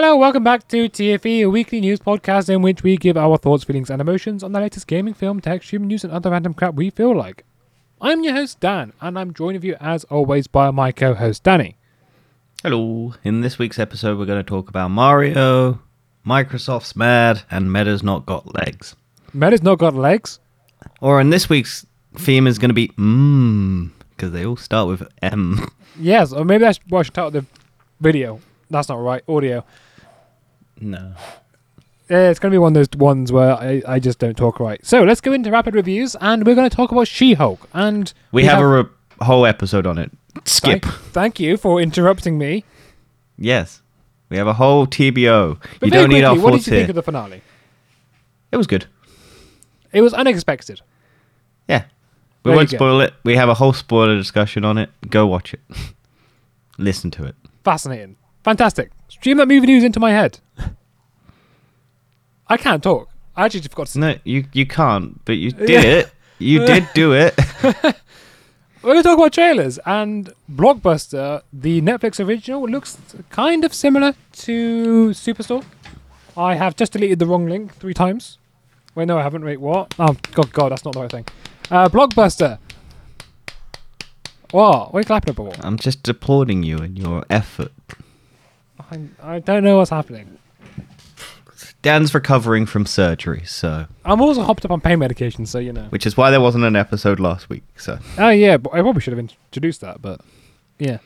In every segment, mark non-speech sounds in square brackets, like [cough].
Hello, welcome back to TFE, a weekly news podcast in which we give our thoughts, feelings, and emotions on the latest gaming, film, tech, streaming news, and other random crap we feel like. I'm your host, Dan, and I'm joined with you as always by my co host, Danny. Hello. In this week's episode, we're going to talk about Mario, Microsoft's mad, and Meta's not got legs. Meta's not got legs. Or in this week's theme is going to be mmm, because they all start with M. Yes, or maybe that's what I should title the video. That's not right. Audio. No. Yeah, it's going to be one of those ones where I, I just don't talk right. So let's go into rapid reviews, and we're going to talk about She Hulk. And We, have, a re- whole episode on it. Skip. Thank, thank you for interrupting me. Yes. We have a whole TBO. But you don't need our quickly, what did you think of the finale? It was good. It was unexpected. Yeah. We There won't spoil it. We have a whole spoiler discussion on it. Go watch it. [laughs] Listen to it. Fascinating. Fantastic. Stream that movie news into my head. [laughs] I can't talk. I actually forgot to say. No, you you can't, but you did Yeah. it. You [laughs] did do it. [laughs] We're going to talk about trailers. And Blockbuster, the Netflix original, looks kind of similar to Superstore. I have just deleted the wrong link three times. Wait, no, I haven't. Wait, what? Oh, God, God, that's not the right thing. Uh, Blockbuster. What? What are you clapping about? I'm just applauding you and your effort. I, I don't know what's happening. Dan's recovering from surgery, so I'm also hopped up on pain medication, so you know. which is why there wasn't an episode last week. So Oh yeah, but I probably should have introduced that, but yeah,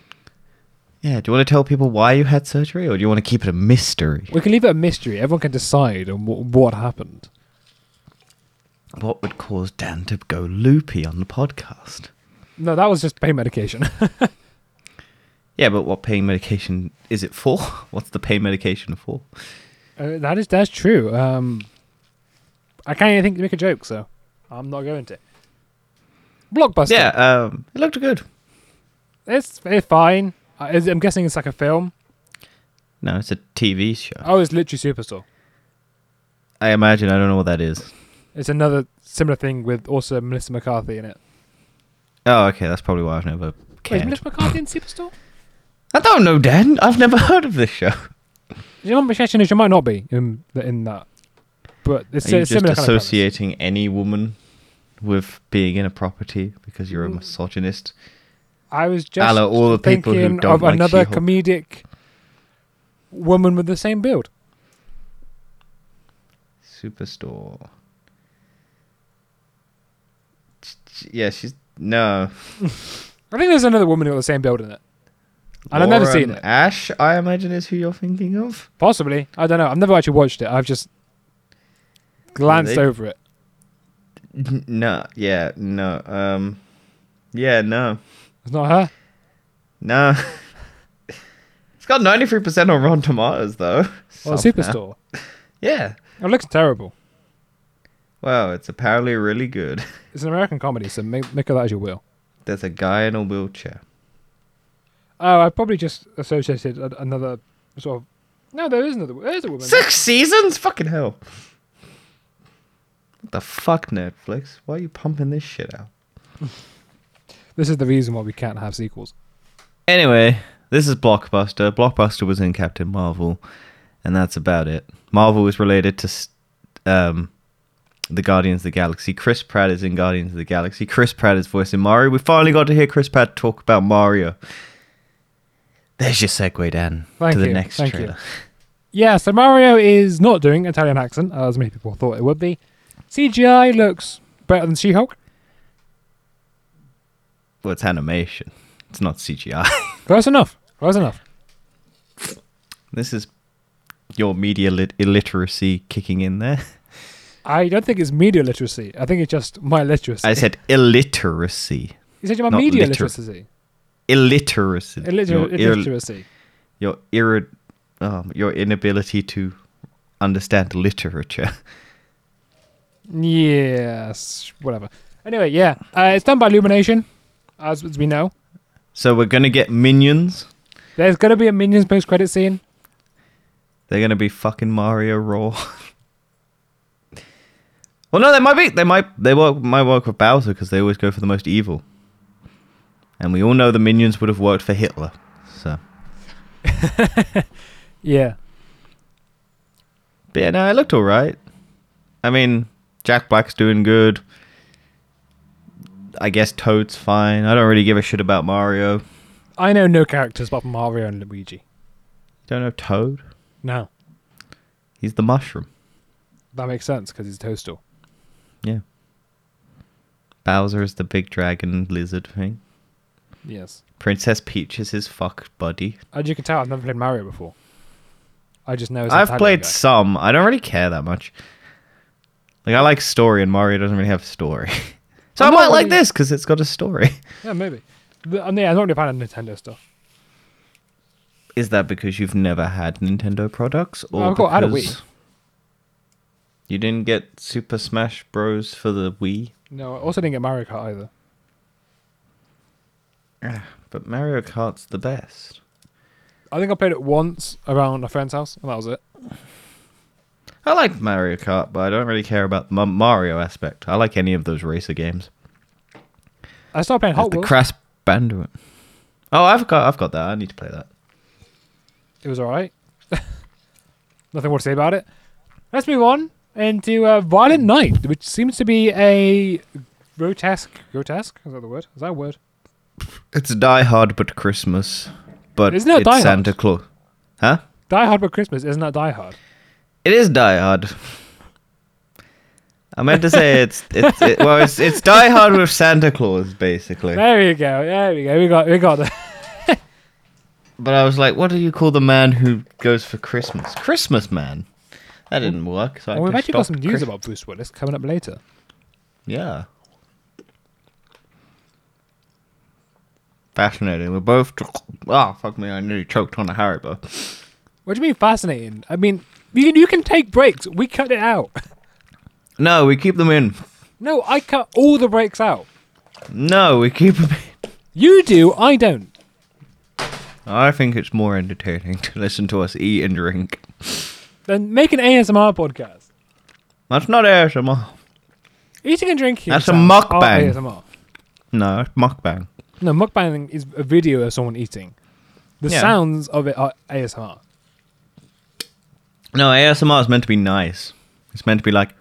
yeah, do you want to tell people why you had surgery, or do you want to keep it a mystery? we can leave it a mystery. Everyone can decide on wh- what happened. What would cause Dan to go loopy on the podcast? No, that was just pain medication. [laughs] Yeah, but what pain medication is it for? [laughs] What's the pain medication for? Uh, that is that's true. Um, I can't even think to make a joke, so I'm not going to. Blockbuster. Yeah, um, it looked good. it's it's fine. Uh, is- I'm guessing it's like a film. No, it's a TV show. Oh, it's literally Superstore. I imagine. I don't know what that is. It's another similar thing with also Melissa McCarthy in it. Oh, okay, that's probably why I've never Wait, is cared. Melissa McCarthy in Superstore? [laughs] I don't know, Dan. I've never heard of this show. You know, my suggestion is you might not be in in that, but it's Are a you just similar kind of associating any woman with being in a property because you're a Mm. misogynist? I was just Ala all the people who thinking don't of like another She-Hulk. comedic woman with the same build. Superstore. Yeah, she's no. [laughs] I think there's another woman with the same build in it. And I've never seen it. Ash, I imagine, is who you're thinking of. Possibly. I don't know. I've never actually watched it. I've just glanced they- over it. No, yeah, no. Um, yeah, no, It's not her. no. [laughs] it's got ninety three percent on Rotten Tomatoes, though. Somehow. Superstore. [laughs] Yeah. It looks terrible. Well, it's apparently really good. It's an American comedy, so make, make of that as you will. There's a guy in a wheelchair. Oh, I probably just associated a, another sort of. No, there is another. There's a woman. Six seasons? Fucking hell. What the fuck, Netflix? Why are you pumping this shit out? [laughs] This is the reason why we can't have sequels. Anyway, this is Blockbuster. Blockbuster was in Captain Marvel, and that's about it. Marvel is related to um, the Guardians of the Galaxy. Chris Pratt is in Guardians of the Galaxy. Chris Pratt is voicing Mario. We finally got to hear Chris Pratt talk about Mario. There's your segue, Dan, Thank to the you, next thank you. trailer. Yeah, so Mario is not doing Italian accent, as many people thought it would be. CGI looks better than She-Hulk. Well, it's animation. It's not CGI. [laughs] Close enough. Close enough. this is your media lit- illiteracy kicking in there. I don't think it's media literacy. I think it's just my literacy. I said illiteracy. you said you're my media liter- literacy. Illiteracy. Illiter- Your ill- illiteracy. your irri- um, your inability to understand literature. Yes, whatever. Anyway, yeah, uh, it's done by Illumination, as, as we know. So we're gonna get minions. There's gonna be a Minions post-credit scene. They're gonna be fucking Mario Raw. [laughs] well, no, they might be. They might. They work, might work with Bowser because they always go for the most evil. And we all know the minions would have worked for Hitler. So [laughs] Yeah. But yeah, no, it looked all right. I mean, Jack Black's doing good. I guess Toad's fine. I don't really give a shit about Mario. I know no characters but Mario and Luigi. Don't know Toad? No, He's the mushroom. that makes sense because he's toadstool. Yeah. Bowser is the big dragon lizard thing. Yes. Princess Peach is his fuck buddy. As you can tell, I've never played Mario before. I just know. I've played guy. some. I don't really care that much. Like I like story, and Mario doesn't really have story. [laughs] so I'm I might like this because it's got a story. [laughs] Yeah, maybe. But, um, yeah, I'm not really a fan of Nintendo stuff. Is that because you've never had Nintendo products, or No, got- I had a Wii. because You didn't get Super Smash Bros for the Wii, No, I also didn't get Mario Kart either. But Mario Kart's the best. I think I played it once around a friend's house, and that was it. I like Mario Kart, but I don't really care about the Ma- Mario aspect. I like any of those racer games. I started playing Hot the Wheels. Crash Bandicoot. Oh, I've got, I've got that. I need to play that. it was alright. [laughs] Nothing more to say about it. Let's move on into uh, Violent Night, which seems to be a grotesque. Grotesque? Is that the word? Is that a word? It's Die Hard but Christmas, but Isn't it it's Die Hard? Santa Claus. Huh? Die Hard but Christmas, isn't that Die Hard? It is Die Hard. I meant to say [laughs] it's it's it, well it's it's Die Hard with Santa Claus basically. There we go. There we go. We got we got that. [laughs] But I was like, what do you call the man who goes for Christmas? Christmas man. That didn't work. So I Well, we've actually got some news Chris- about Bruce Willis coming up later. Yeah. Fascinating. We're both. Oh fuck me! I nearly choked on a Haribo. What do you mean fascinating? I mean, you can, you can take breaks. We cut it out. [laughs] No, we keep them in. No, I cut all the breaks out. No, we keep them in. You do, I don't. I think it's more entertaining to listen to us eat and drink. Then make an ASMR podcast. That's not ASMR. Eating and drinking. That's a sounds are mukbang. ASMR. No, it's mukbang. No, mukbang is a video of someone eating. The Yeah. sounds of it are ASMR. No, ASMR is meant to be nice. It's meant to be like,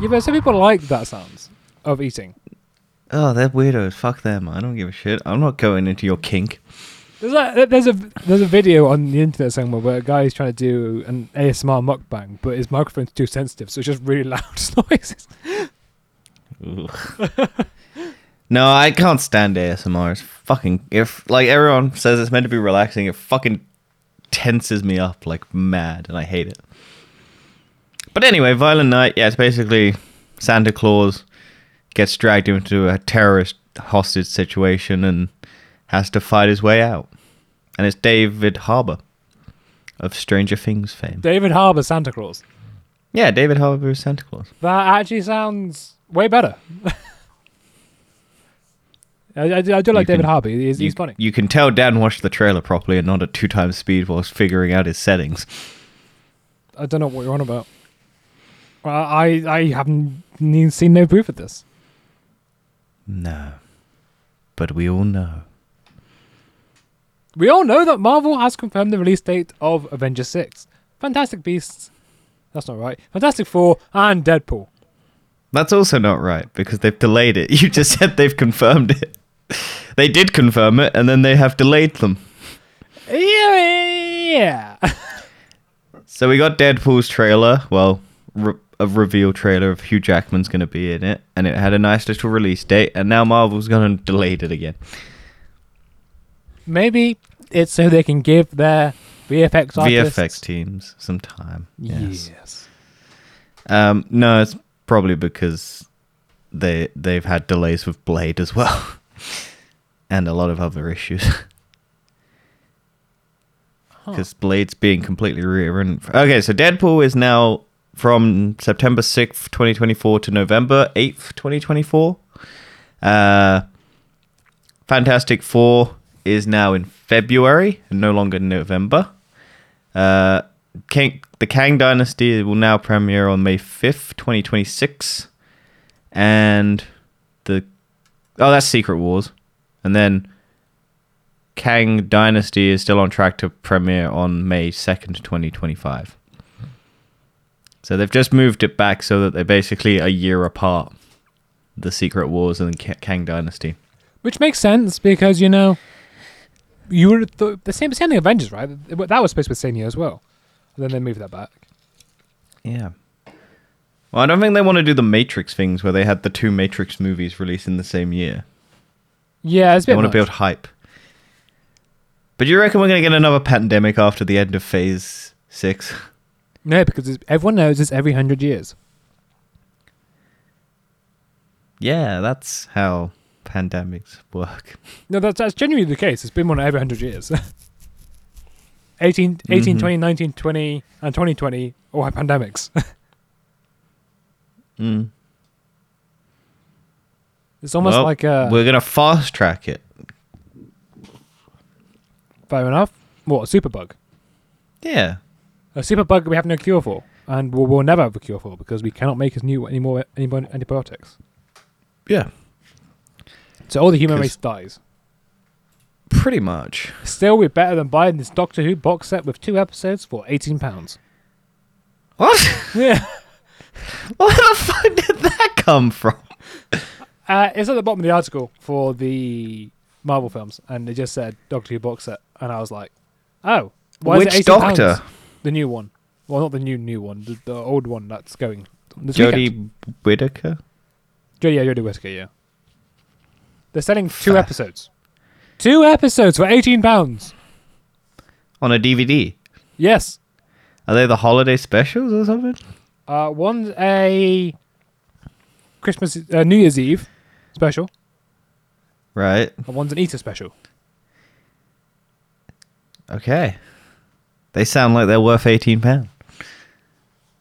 Yeah, but some people like that sounds of eating. oh, they're weirdos. Fuck them. I don't give a shit. I'm not going into your kink. There's a there's a there's a video on the internet somewhere where a guy is trying to do an ASMR mukbang, but his microphone's too sensitive, so it's just really loud [laughs] noises. Ugh. [laughs] no, I can't stand ASMR. It's fucking if like everyone says it's meant to be relaxing, it fucking tenses me up like mad, and I hate it. But anyway, Violent Night, yeah, it's basically Santa Claus gets dragged into a terrorist hostage situation and has to fight his way out. And it's David Harbour of Stranger Things fame. David Harbour Santa Claus. Yeah, David Harbour is Santa Claus. That actually sounds way better. [laughs] I, I, do- I do like You David can- Harbour. He's, you, he's funny. You can tell Dan watched the trailer properly and not at two times speed whilst figuring out his settings. I don't know what you're on about. Well, I I haven't seen no proof of this. No. But we all know. We all know that Marvel has confirmed the release date of Avengers 6, Fantastic Beasts, that's not right, Fantastic Four, and Deadpool. That's also not right because they've delayed it. [laughs] You just said they've confirmed it. [laughs] They did confirm it and then they have delayed them. Yeah, yeah. So we got Deadpool's trailer, well, re- a reveal trailer of Hugh Jackman's going to be in it, and it had a nice little release date, and now Marvel's going to delay it again. Maybe it's so they can give their VFX artists VFX teams some time. Yes. Yes. Um, no, it's probably because they they've had delays with Blade as well, [laughs] and a lot of other issues. Huh. Because Blade's being completely rewritten. Okay, so Deadpool is now from September sixth, twenty twenty four, to November eighth, twenty twenty four. Uh, Fantastic Four is now in February and no longer November. Uh, King, the Kang Dynasty will now premiere on May 5th, 2026. And the. Oh, that's Secret Wars. And then Kang Dynasty is still on track to premiere on May 2nd, 2025. So they've just moved it back so that they're basically a year apart. The Secret Wars and Kang Dynasty. Which makes sense because you know, you would have the same same thing Avengers, right? That was supposed to be the same year as well. And then they moved that back. Yeah. Well, I don't think they want to do the Matrix things where they had the two Matrix movies released in the same year. Yeah, it's a They bit want to build hype. But do you reckon we're going to get another pandemic after the end of Phase 6? No, because it's, everyone knows it's every hundred years. Yeah, that's how pandemics work. No, that's, that's genuinely the case. It's been one every 100 years. [laughs] 18, 18 Mhm. 20, 19, 20, and 2020 all have pandemics. [laughs] Mm. it's almost Well, like uh, we're to fast track it. fair enough. What, a superbug? Yeah. A superbug we have no cure for. And we'll, we'll never have a cure for because we cannot make us new any more, any more antibiotics. Yeah. So all the human race dies. Pretty much. Still, we're better than buying this Doctor Who box set with two episodes for £18. What? Yeah. [laughs] [laughs] Where the fuck did that come from? Uh, it's at the bottom of the article for the Marvel films, and it just said Doctor Who box set, and I was like, "Oh, why is Which it 18 Doctor? pounds? The new one. Well, not the new new one, the, the old one that's going. Jodie Whittaker? Jodie, yeah, Jodie Whittaker, yeah. They're selling two Fair. episodes. Two episodes for eighteen pounds. On a DVD? Yes. Are they the holiday specials or something? Uh, one's a Christmas, uh, New Year's Eve special, Right. and one's an Easter special. Okay. They sound like they're worth eighteen pounds.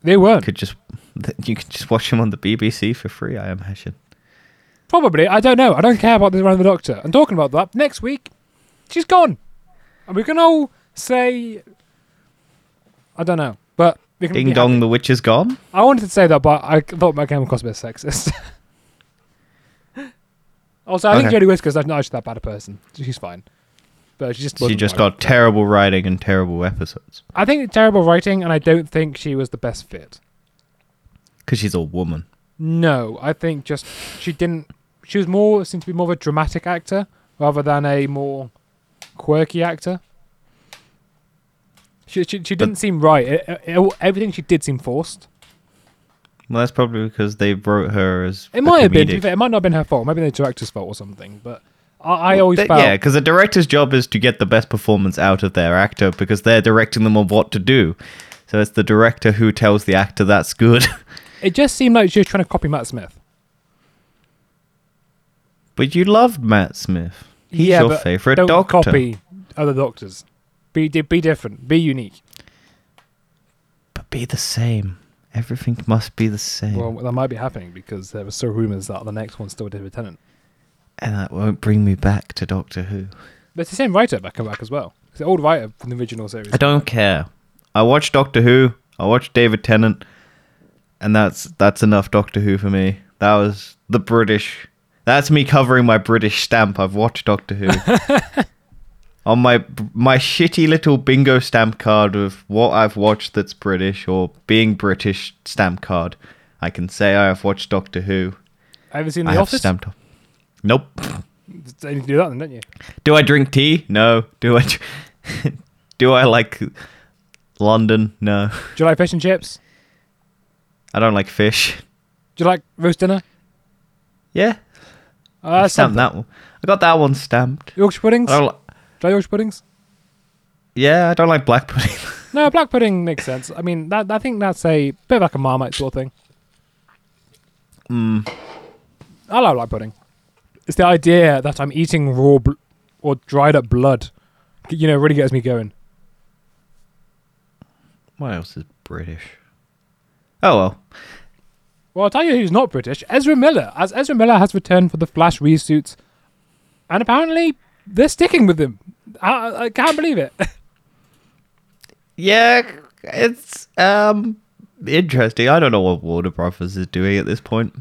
They weren't. Could just [laughs] you could just watch them on the BBC for free, I imagine. Probably. I don't know. I don't care about this around the Doctor. And talking about that, next week, she's gone. And we can all say. I don't know. But Ding dong, happy. the witch is gone. I wanted to say that, but I thought my came across a bit sexist. [laughs] also, I think Okay. Jodie Whittaker's not actually that bad a person. She's fine. But she just She just got terrible writing and terrible episodes I think terrible writing, and I don't think she was the best fit. because she's a woman. No, I think just she didn't. She was more seemed to be more of a dramatic actor rather than a more quirky actor. She she, she didn't seem right. It, it- everything she did seemed forced. Well, that's probably because they wrote her as It might have been. to be fair, It might not have been her fault. Maybe the director's fault or something. But I, I always Th- felt yeah, because the director's job is to get the best performance out of their actor because they're directing them on what to do. So it's the director who tells the actor that's good. [laughs] it just seemed like she was trying to copy Matt Smith. but you loved Matt Smith. He's yeah, your favorite don't doctor. copy other doctors. Be di- be different. Be unique. But be the same. Everything must be the same. Well, that might be happening because uh, there were still rumors that the next one's still David Tennant. and that won't bring me back to Doctor Who. But it's the same writer back and back as well. It's the old writer from the original series. I don't care. I watch Doctor Who. I watch David Tennant, and that's that's enough Doctor Who for me. That was the British. That's me covering my British stamp. I've watched Doctor Who [laughs] on my my shitty little bingo stamp card of what I've watched that's British or being British stamp card. I can say I have watched Doctor Who. I haven't seen I The have Office? stamped. off. Nope. You do that then, don't you? Do I drink tea? No. Do I? [laughs] do I like London? No. Do you like fish and chips? I don't like fish. Do you like roast dinner? Yeah, Uh, I stamped something. that one. I got that one stamped. Yorkshire puddings? I Do don't you like Yorkshire puddings? yeah, I don't like black pudding. [laughs] No, black pudding makes sense. I mean, that I think that's a bit like a Marmite sort of thing. mm, I like black pudding. It's the idea that I'm eating raw bl- or dried up blood. You know, really gets me going. what else is British? Oh well. Well, I'll tell you who's not British. Ezra Miller. As Ezra Miller has returned for the Flash reshoots. And apparently, they're sticking with him. I, I can't believe it. [laughs] Yeah, it's um interesting. I don't know what Warner Brothers is doing at this point.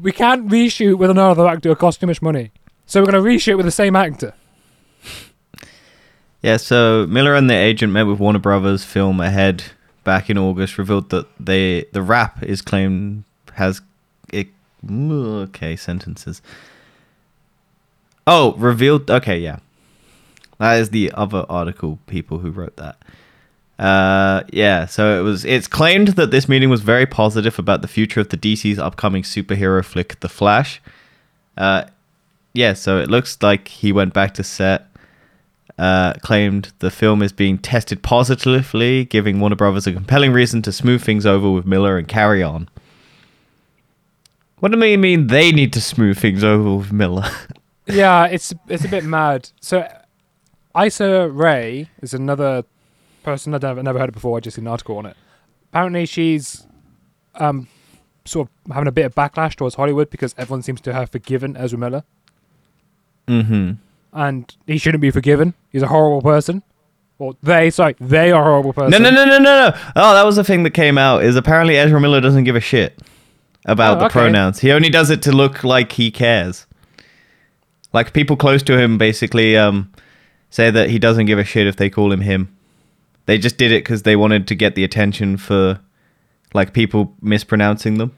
we can't reshoot with another actor. It costs too much money. So we're going to reshoot with the same actor. Yeah, so Miller and the agent met with Warner Brothers film ahead back in August revealed that they the rap is claimed has it okay sentences. Oh, revealed. Okay, yeah, that is the other article. People who wrote that. Uh, yeah, so it was. It's claimed that this meeting was very positive about the future of the DC's upcoming superhero flick, The Flash. Uh, yeah, so it looks like he went back to set. Uh, claimed the film is being tested positively, giving Warner Brothers a compelling reason to smooth things over with Miller and carry on. What do you mean they need to smooth things over with Miller? [laughs] yeah, it's it's a bit mad. So, Issa Rae is another person I've never, never heard of before. I just seen an article on it. Apparently, she's um sort of having a bit of backlash towards Hollywood because everyone seems to have forgiven Ezra Miller, mm-hmm. and he shouldn't be forgiven. He's a horrible person. Or they, sorry, they are horrible person. No, no, no, no, no, no. Oh, that was the thing that came out. Is apparently Ezra Miller doesn't give a shit about Oh, the okay. pronouns. He only does it to look like he cares. Like people close to him basically um, say that he doesn't give a shit if they call him him. They just did it because they wanted to get the attention for like people mispronouncing them.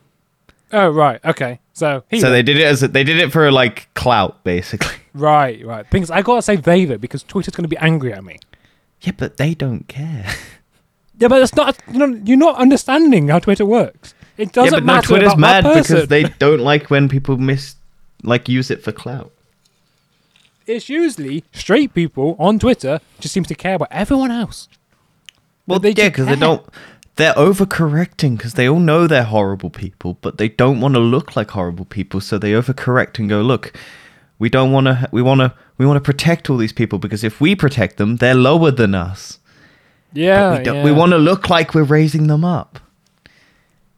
Oh, right, okay. So he so they did it as a, they did it for like clout basically. [laughs] right, right. Things I gotta say they though because Twitter's gonna be angry at me. Yeah, but they don't care. [laughs] Yeah, but that's not. You know, you're not understanding how Twitter works. It doesn't matter. but no, matter Twitter's about mad because they [laughs] don't like when people miss like use it for clout. It's usually straight people on Twitter just seems to care about everyone else. Well, they yeah, because they don't. They're overcorrecting because they all know they're horrible people, but they don't want to look like horrible people, so they overcorrect and go, "Look, we don't want to. We want to. We want to protect all these people because if we protect them, they're lower than us. Yeah, we, yeah. we want to look like we're raising them up.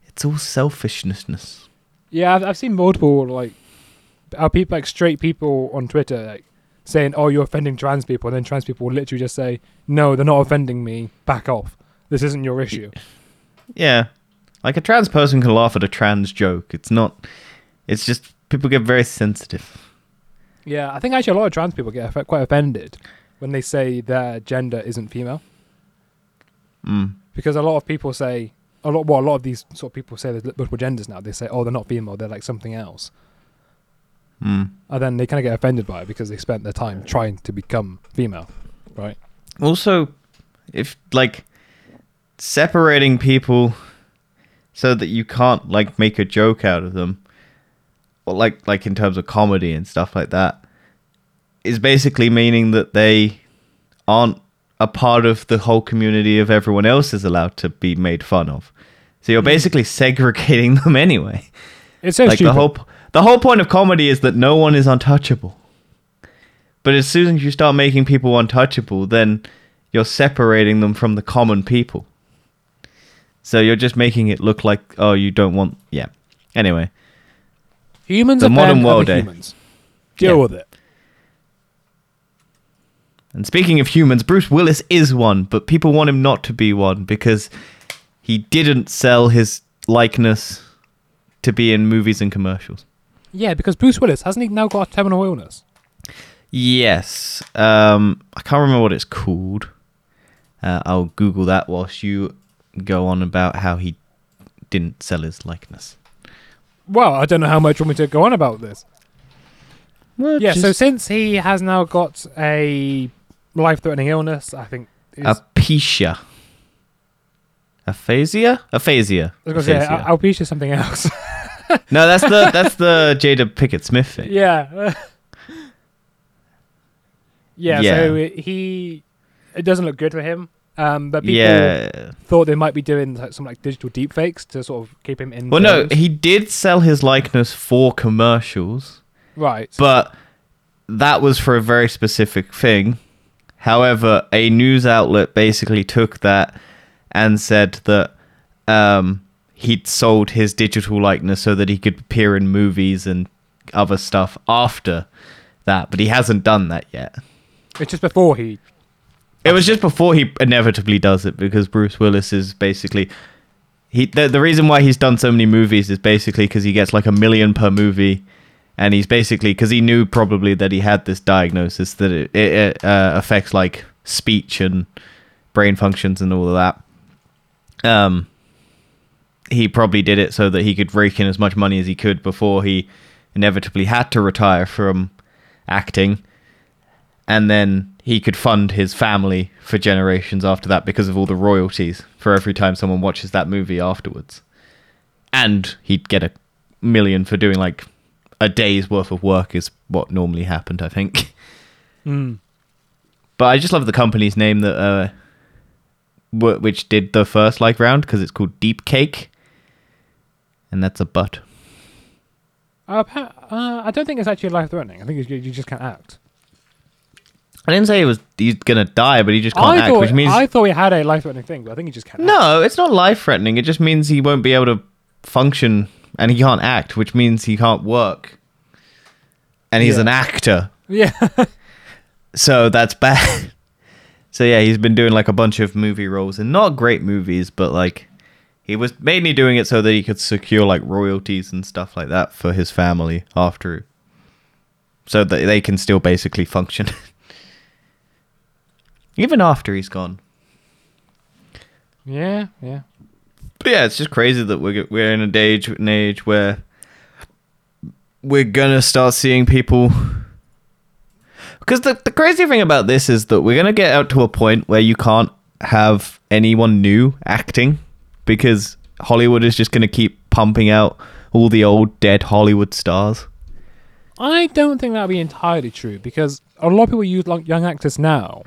It's all selfishness. Yeah, I've, I've seen multiple like, how people like straight people on Twitter like saying, "Oh, you're offending trans people," and then trans people will literally just say, "No, they're not offending me. Back off. This isn't your issue." Yeah, like a trans person can laugh at a trans joke. It's not. It's just people get very sensitive. Yeah, I think actually a lot of trans people get quite offended when they say their gender isn't female. Mm. because a lot of people say a lot. Well, a lot of these sort of people say there's multiple genders now. They say, "Oh, they're not female; they're like something else," Mm. and then they kind of get offended by it because they spent their time trying to become female, right? also if like separating people so that you can't like make a joke out of them or like like in terms of comedy and stuff like that is basically meaning that they aren't a part of the whole community of everyone else is allowed to be made fun of so you're basically [laughs] segregating them anyway It's so like stupid. the whole the whole point of comedy is that no one is untouchable. But as soon as you start making people untouchable, then you're separating them from the common people. So you're just making it look like oh you don't want yeah. Anyway, humans the are modern modern world, eh? humans. Deal Yeah. with it. and speaking of humans, Bruce Willis is one, but people want him not to be one because he didn't sell his likeness to be in movies and commercials. Yeah, because Bruce Willis hasn't he now got a terminal illness? Yes. Um, I can't remember what it's called. Uh, I'll Google that whilst you go on about how he didn't sell his likeness. Well, I don't know how much you want me to go on about this. Well, Yeah, so since he has now got a life-threatening illness, I think. Is, aphasia. Aphasia? Aphasia. I was say, Aphasia. Al- alopecia something else. [laughs] no, that's the that's the Jada Pinkett Smith thing. yeah. yeah. [laughs] Yeah. So he, it doesn't look good for him. Um, but people Yeah. thought they might be doing like, some like digital deepfakes to sort of keep him in. Well, no, films. he did sell his likeness for commercials, right. but that was for a very specific thing. However, a news outlet basically took that and said that um, he'd sold his digital likeness so that he could appear in movies and other stuff after that, but he hasn't done that yet. It's just before he. It was just before he inevitably does it because Bruce Willis is basically he. The, the reason why he's done so many movies is basically because he gets like a million per movie, and he's basically because he knew probably that he had this diagnosis that it, it, it uh, affects like speech and brain functions and all of that. um, he probably did it so that he could rake in as much money as he could before he inevitably had to retire from acting, and then he could fund his family for generations after that because of all the royalties for every time someone watches that movie afterwards. And he'd get a million for doing like a day's worth of work is what normally happened, I think. [laughs] Mm. But I just love the company's name that uh, which did the first like round because it's called Deep Cake, and that's a butt. Uh, uh, I don't think it's actually life threatening. I think you, you just can't act. I didn't say he was he's gonna die, but he just can't I act, thought which means I thought he had a life threatening thing, but I think he just can't. act. no, it's not life threatening. It just means he won't be able to function, and he can't act, which means he can't work. And he's Yeah. an actor, [laughs] Yeah. so that's bad. [laughs] so yeah, he's been doing like a bunch of movie roles and not great movies, but like he was mainly doing it so that he could secure like royalties and stuff like that for his family after, so that they can still basically function, [laughs] even after he's gone. yeah. Yeah. But yeah, it's just crazy that we're we're in an age an age where we're gonna start seeing people. Because the the crazy thing about this is that we're gonna get out to a point where you can't have anyone new acting because Hollywood is just gonna keep pumping out all the old dead Hollywood stars. I don't think that'd be entirely true because a lot of people use like young actors now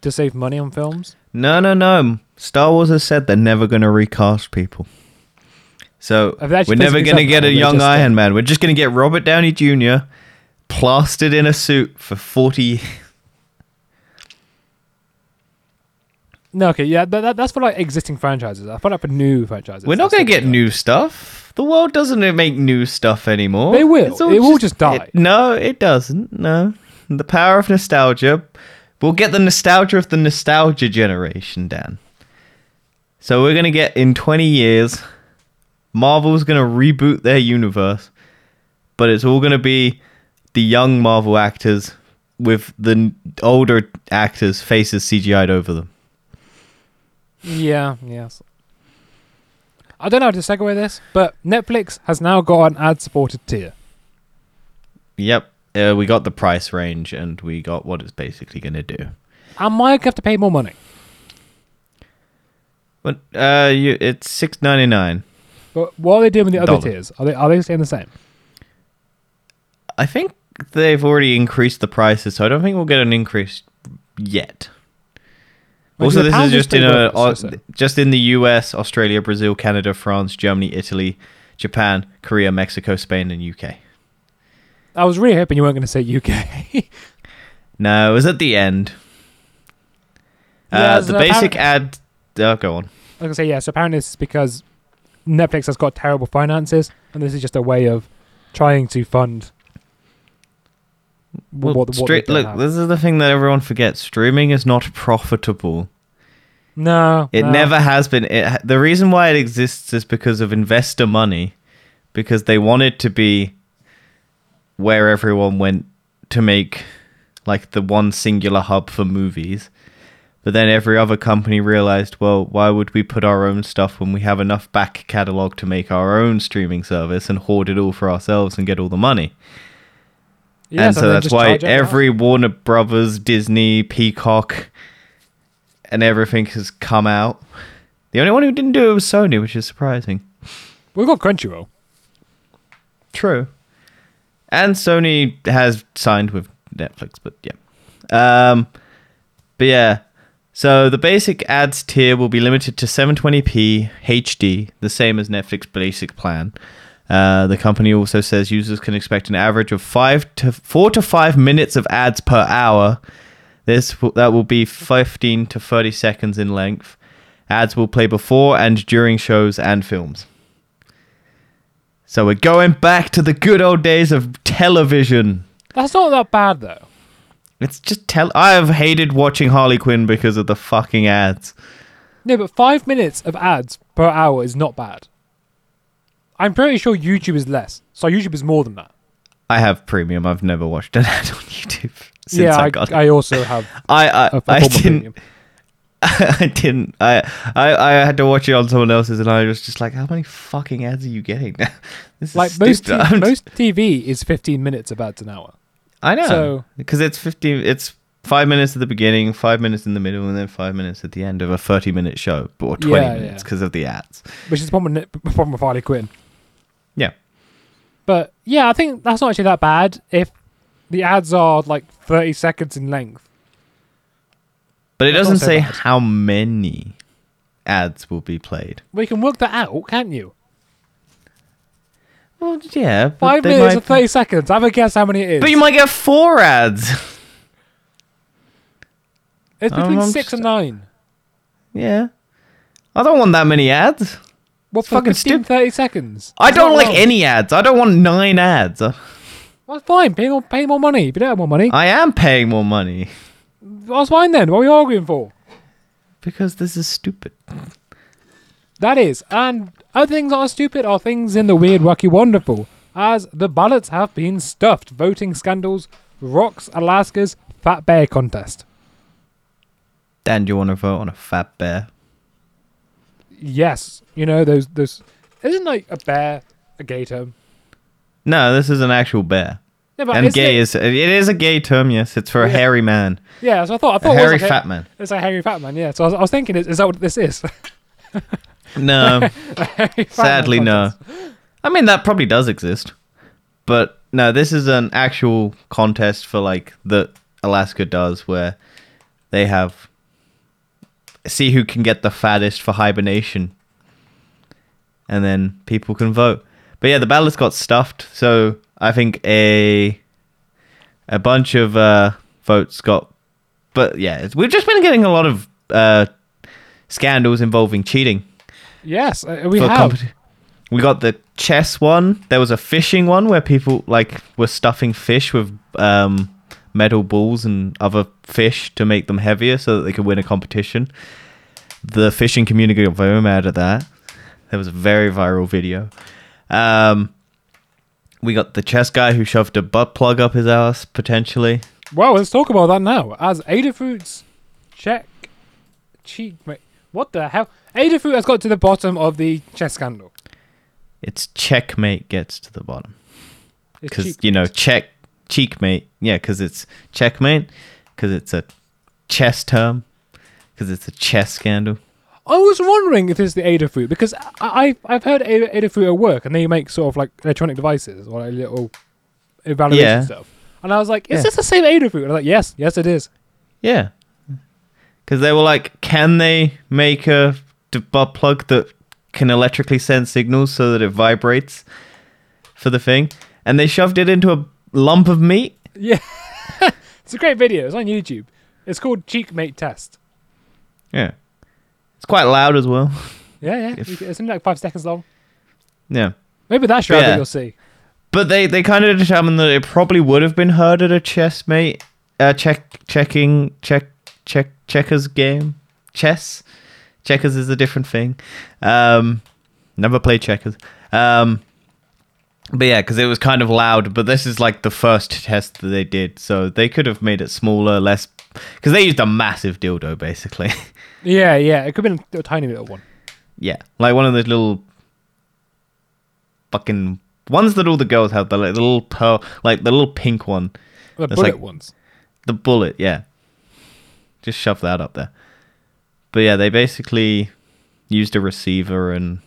to save money on films. No, no, no. Star Wars has said they're never gonna recast people. So Have they actually we're never gonna get a young Iron Man. We're just gonna get Robert Downey Jr. plastered in a suit for forty. No, okay, yeah, that, that, that's for like existing franchises. I thought like for new franchises. We're not gonna get new stuff. The world doesn't make new stuff anymore. They will. It will just die. it- no, it doesn't. No, the power of nostalgia. We'll get the nostalgia of the nostalgia generation, Dan. So we're gonna get in twenty years. Marvel's gonna reboot their universe, but it's all gonna be the young Marvel actors with the older actors' faces CGI'd over them. Yeah, yes. I don't know how to segue this, but Netflix has now got an ad-supported tier. Yep, uh, we got the price range, and we got what it's basically gonna do. Am I gonna have to pay more money? But uh, you, it's six ninety nine. But what are they doing with the other Dollar. tiers? Are they are they staying the same? I think they've already increased the prices, so I don't think we'll get an increase yet. Like, also, this is just in a, worth it, so- just in the U.S., Australia, Brazil, Canada, France, Germany, Italy, Japan, Korea, Mexico, Spain, and UK. I was really hoping you weren't going to say UK. [laughs] No, it was at the end. Yeah, Uh, the basic apparent- ad. Oh, go on. I was going to say, yeah, so apparently it's because Netflix has got terrible finances, and this is just a way of trying to fund Well, what, what stra- look, have. this is the thing that everyone forgets. Streaming is not profitable. No, It no. never has been. It, the reason why it exists is because of investor money, because they wanted to be where everyone went to make like the one singular hub for movies. But then every other company realized, well, why would we put our own stuff when we have enough back catalog to make our own streaming service and hoard it all for ourselves and get all the money? Yeah, and so that's why charge everyone else. every Warner Brothers, Disney, Peacock, and everything has come out. The only one who didn't do it was Sony, which is surprising. We've got Crunchyroll. True. And Sony has signed with Netflix, but yeah. Um, but yeah. So the basic ads tier will be limited to 720p HD, the same as Netflix basic plan. Uh, the company also says users can expect an average of five to four to five minutes of ads per hour. This that will be 15 to 30 seconds in length. Ads will play before and during shows and films. So we're going back to the good old days of television. That's not that bad though. It's just tell. I have hated watching Harley Quinn because of the fucking ads. No, but five minutes of ads per hour is not bad. I'm pretty sure YouTube is less, so YouTube is more than that. I have premium. I've never watched an [laughs] ad on YouTube since yeah, I, I, got it. I also have [laughs] I I, a, a I didn't. [laughs] I didn't. I, I I had to watch it on someone else's, and I was just like, "How many fucking ads are you getting?" this is Like most t- most TV is 15 minutes about an hour. I know. So- because it's fifteen. It's five minutes at the beginning, five minutes in the middle, and then five minutes at the end of a thirty-minute show, or twenty Yeah, minutes yeah. because of the ads. which is the problem with, problem with Harley Quinn. Yeah. But yeah, I think that's not actually that bad if the ads are like 30 seconds in length. But it That's doesn't so say bad. how many ads will be played. Well, you can work that out, can't you? Well, yeah, Five minutes might- and 30 seconds. I have a guess how many it is. But you might get four ads. it's between I'm six just- and nine. yeah. I don't want that many ads. What for fucking 15, stupid. 30 seconds? I don't like any ads. I don't want nine ads. Well, fine. Pay more, pay more money. If you don't have more money, I am paying more money that's fine then. What are we arguing for? because this is stupid. That is. And other things that are stupid are things in the weird, wacky, wonderful. As the ballots have been stuffed. Voting scandals, rocks, Alaska's fat bear contest. Dan, do you want to vote on a fat bear? Yes. You know, those, those, isn't like a bear a gay term? No, this is an actual bear. Yeah, but and gay it- is it is a gay term. Yes, it's for a Yeah. hairy man, Yeah, so I thought, I thought it hairy like fat man. It's a hairy fat man, yeah. So I was, I was thinking, is, is that what this is? [laughs] No, [laughs] A hairy fat man sadly, no. I mean, that probably does exist, but no, this is an actual contest for like that Alaska does, where they have see who can get the fattest for hibernation, and then people can vote. But yeah, the ballots got stuffed, so I think a a bunch of uh, votes got. But yeah, we've just been getting a lot of uh, scandals involving cheating. Yes, uh, we have. we got the chess one. There was a fishing one where people like were stuffing fish with um, metal balls and other fish to make them heavier so that they could win a competition. The fishing community got very mad at that. There was a very viral video. Um, we got the chess guy who shoved a butt plug up his ass potentially. Well, let's talk about that now. As Adafruit's check cheat wait, what the hell? Adafruit has got to the bottom of the chess scandal. It's checkmate gets to the bottom. Because you know check cheekmate yeah because it's checkmate because it's a chess term because it's a chess scandal I was wondering if it's the Adafruit because I, I I've heard Ada- Adafruit at work and they make sort of like electronic devices or like little evaluation Yeah. stuff. And I was like, is Yeah. this the same Adafruit? And I'm like, yes, yes, it is. yeah because they were like can they make a d- plug that can electrically send signals so that it vibrates for the thing and they shoved it into a lump of meat Yeah, [laughs] it's a great video. It's on YouTube. It's called Cheekmate Test. yeah it's quite loud as well [laughs] Yeah, yeah. If- It's only like five seconds long. yeah Maybe that's your Yeah. you'll see. But they, they kind of determined that it probably would have been heard at a chess mate, uh, check checking check check checkers game, chess. Checkers is a different thing. Um, never played checkers. Um, but yeah, because it was kind of loud. But this is like the first test that they did, so they could have made it smaller, less. Because they used a massive dildo, basically. [laughs] Yeah, yeah. It could have been a tiny little one. yeah, like one of those little fucking ones that all the girls have. The like, the little pearl, like the little pink one. The bullet like- ones. The bullet, yeah. Just shove that up there. But yeah, they basically used a receiver and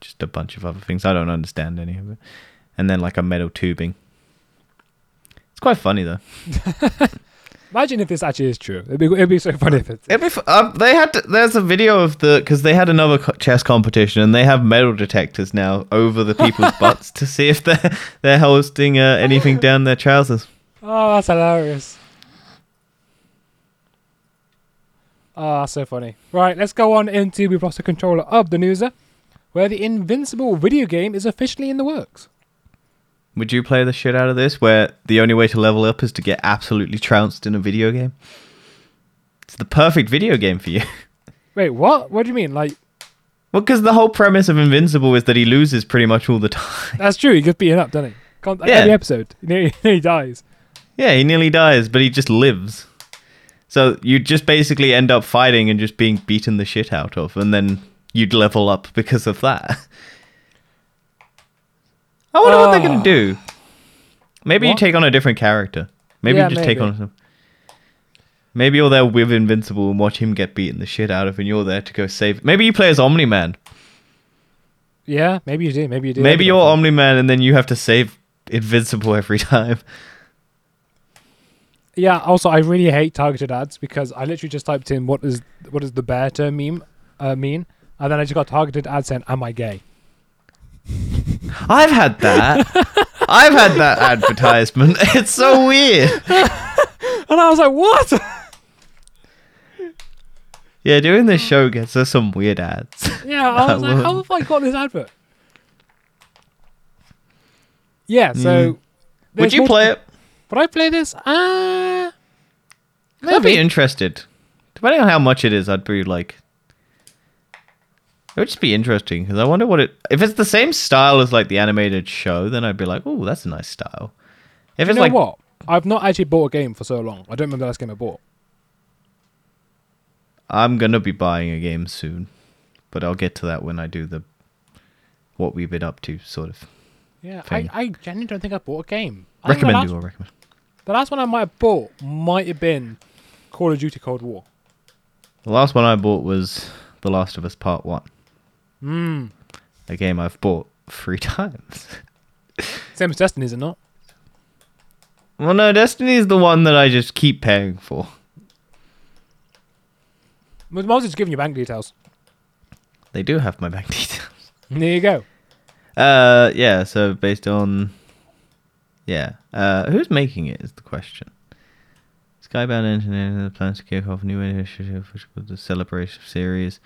just a bunch of other things. I don't understand any of it. And then like a metal tubing. It's quite funny though. [laughs] Imagine if this actually is true. It'd be, it'd be so funny if it's. It'd be uh, they had to, there's a video of the because they had another chess competition and they have metal detectors now over the people's [laughs] butts to see if they're they're hosting uh, anything down their trousers. Oh, that's hilarious. Ah, so funny. Right, let's go on into We've Lost the Controller of the Newser, where the Invincible video game is officially in the works. Would you play the shit out of this where the only way to level up is to get absolutely trounced in a video game? It's the perfect video game for you. [laughs] Wait, what? What do you mean? Like, well, because the whole premise of Invincible is that he loses pretty much all the [laughs] time. that's true. He gets beaten up, doesn't he? Can't, Yeah. Every episode, he nearly, [laughs] nearly dies. yeah, he nearly dies, but he just lives. So you'd just basically end up fighting and just being beaten the shit out of, and then you'd level up because of that. I wonder what they're gonna Ah. do. Maybe you What? take on a different character. Maybe Yeah, you just take maybe. on some. Maybe you're there with Invincible and watch him get beaten the shit out of, and you're there to go save. Maybe you play as Omni Man. Yeah, maybe you do. Maybe you do. Maybe you're Omni Man, and then you have to save Invincible every [laughs] time. Yeah. Also, I really hate targeted ads because I literally just typed in what is what does the bear term meme uh, mean, and then I just got targeted ads saying, "Am I gay?" [laughs] I've had that. [laughs] I've had that advertisement. [laughs] It's so weird. [laughs] And I was like, "What?" Yeah, doing this show gets us some weird ads. yeah. I was like, "How have I got this advert?" Yeah. So. Mm. Would you play it? Would I play this? Uh, I'd be interested. Depending on how much it is, I'd be like. It would just be interesting because I wonder what it. If it's the same style as like the animated show, then I'd be like, "Oh, that's a nice style." If you it's know like, what? I've not actually bought a game for so long. I don't remember the last game I bought. I'm gonna be buying a game soon, but I'll get to that when I do the what we've been up to sort of. Yeah, I. I genuinely don't think I bought a game. I Recommend last, you or recommend. The last one I might have bought might have been Call of Duty Cold War. The last one I bought was The Last of Us Part One, Hmm. a game I've bought three [laughs] times. Same as Destiny, is it not? Well, no, Destiny is the one that I just keep paying for. Well just giving you bank details. They do have my bank [laughs] details. There you go. Uh, yeah. So based on, yeah, uh, who's making it is the question. Skybound Engineering plans to kick off a new initiative for the celebration series.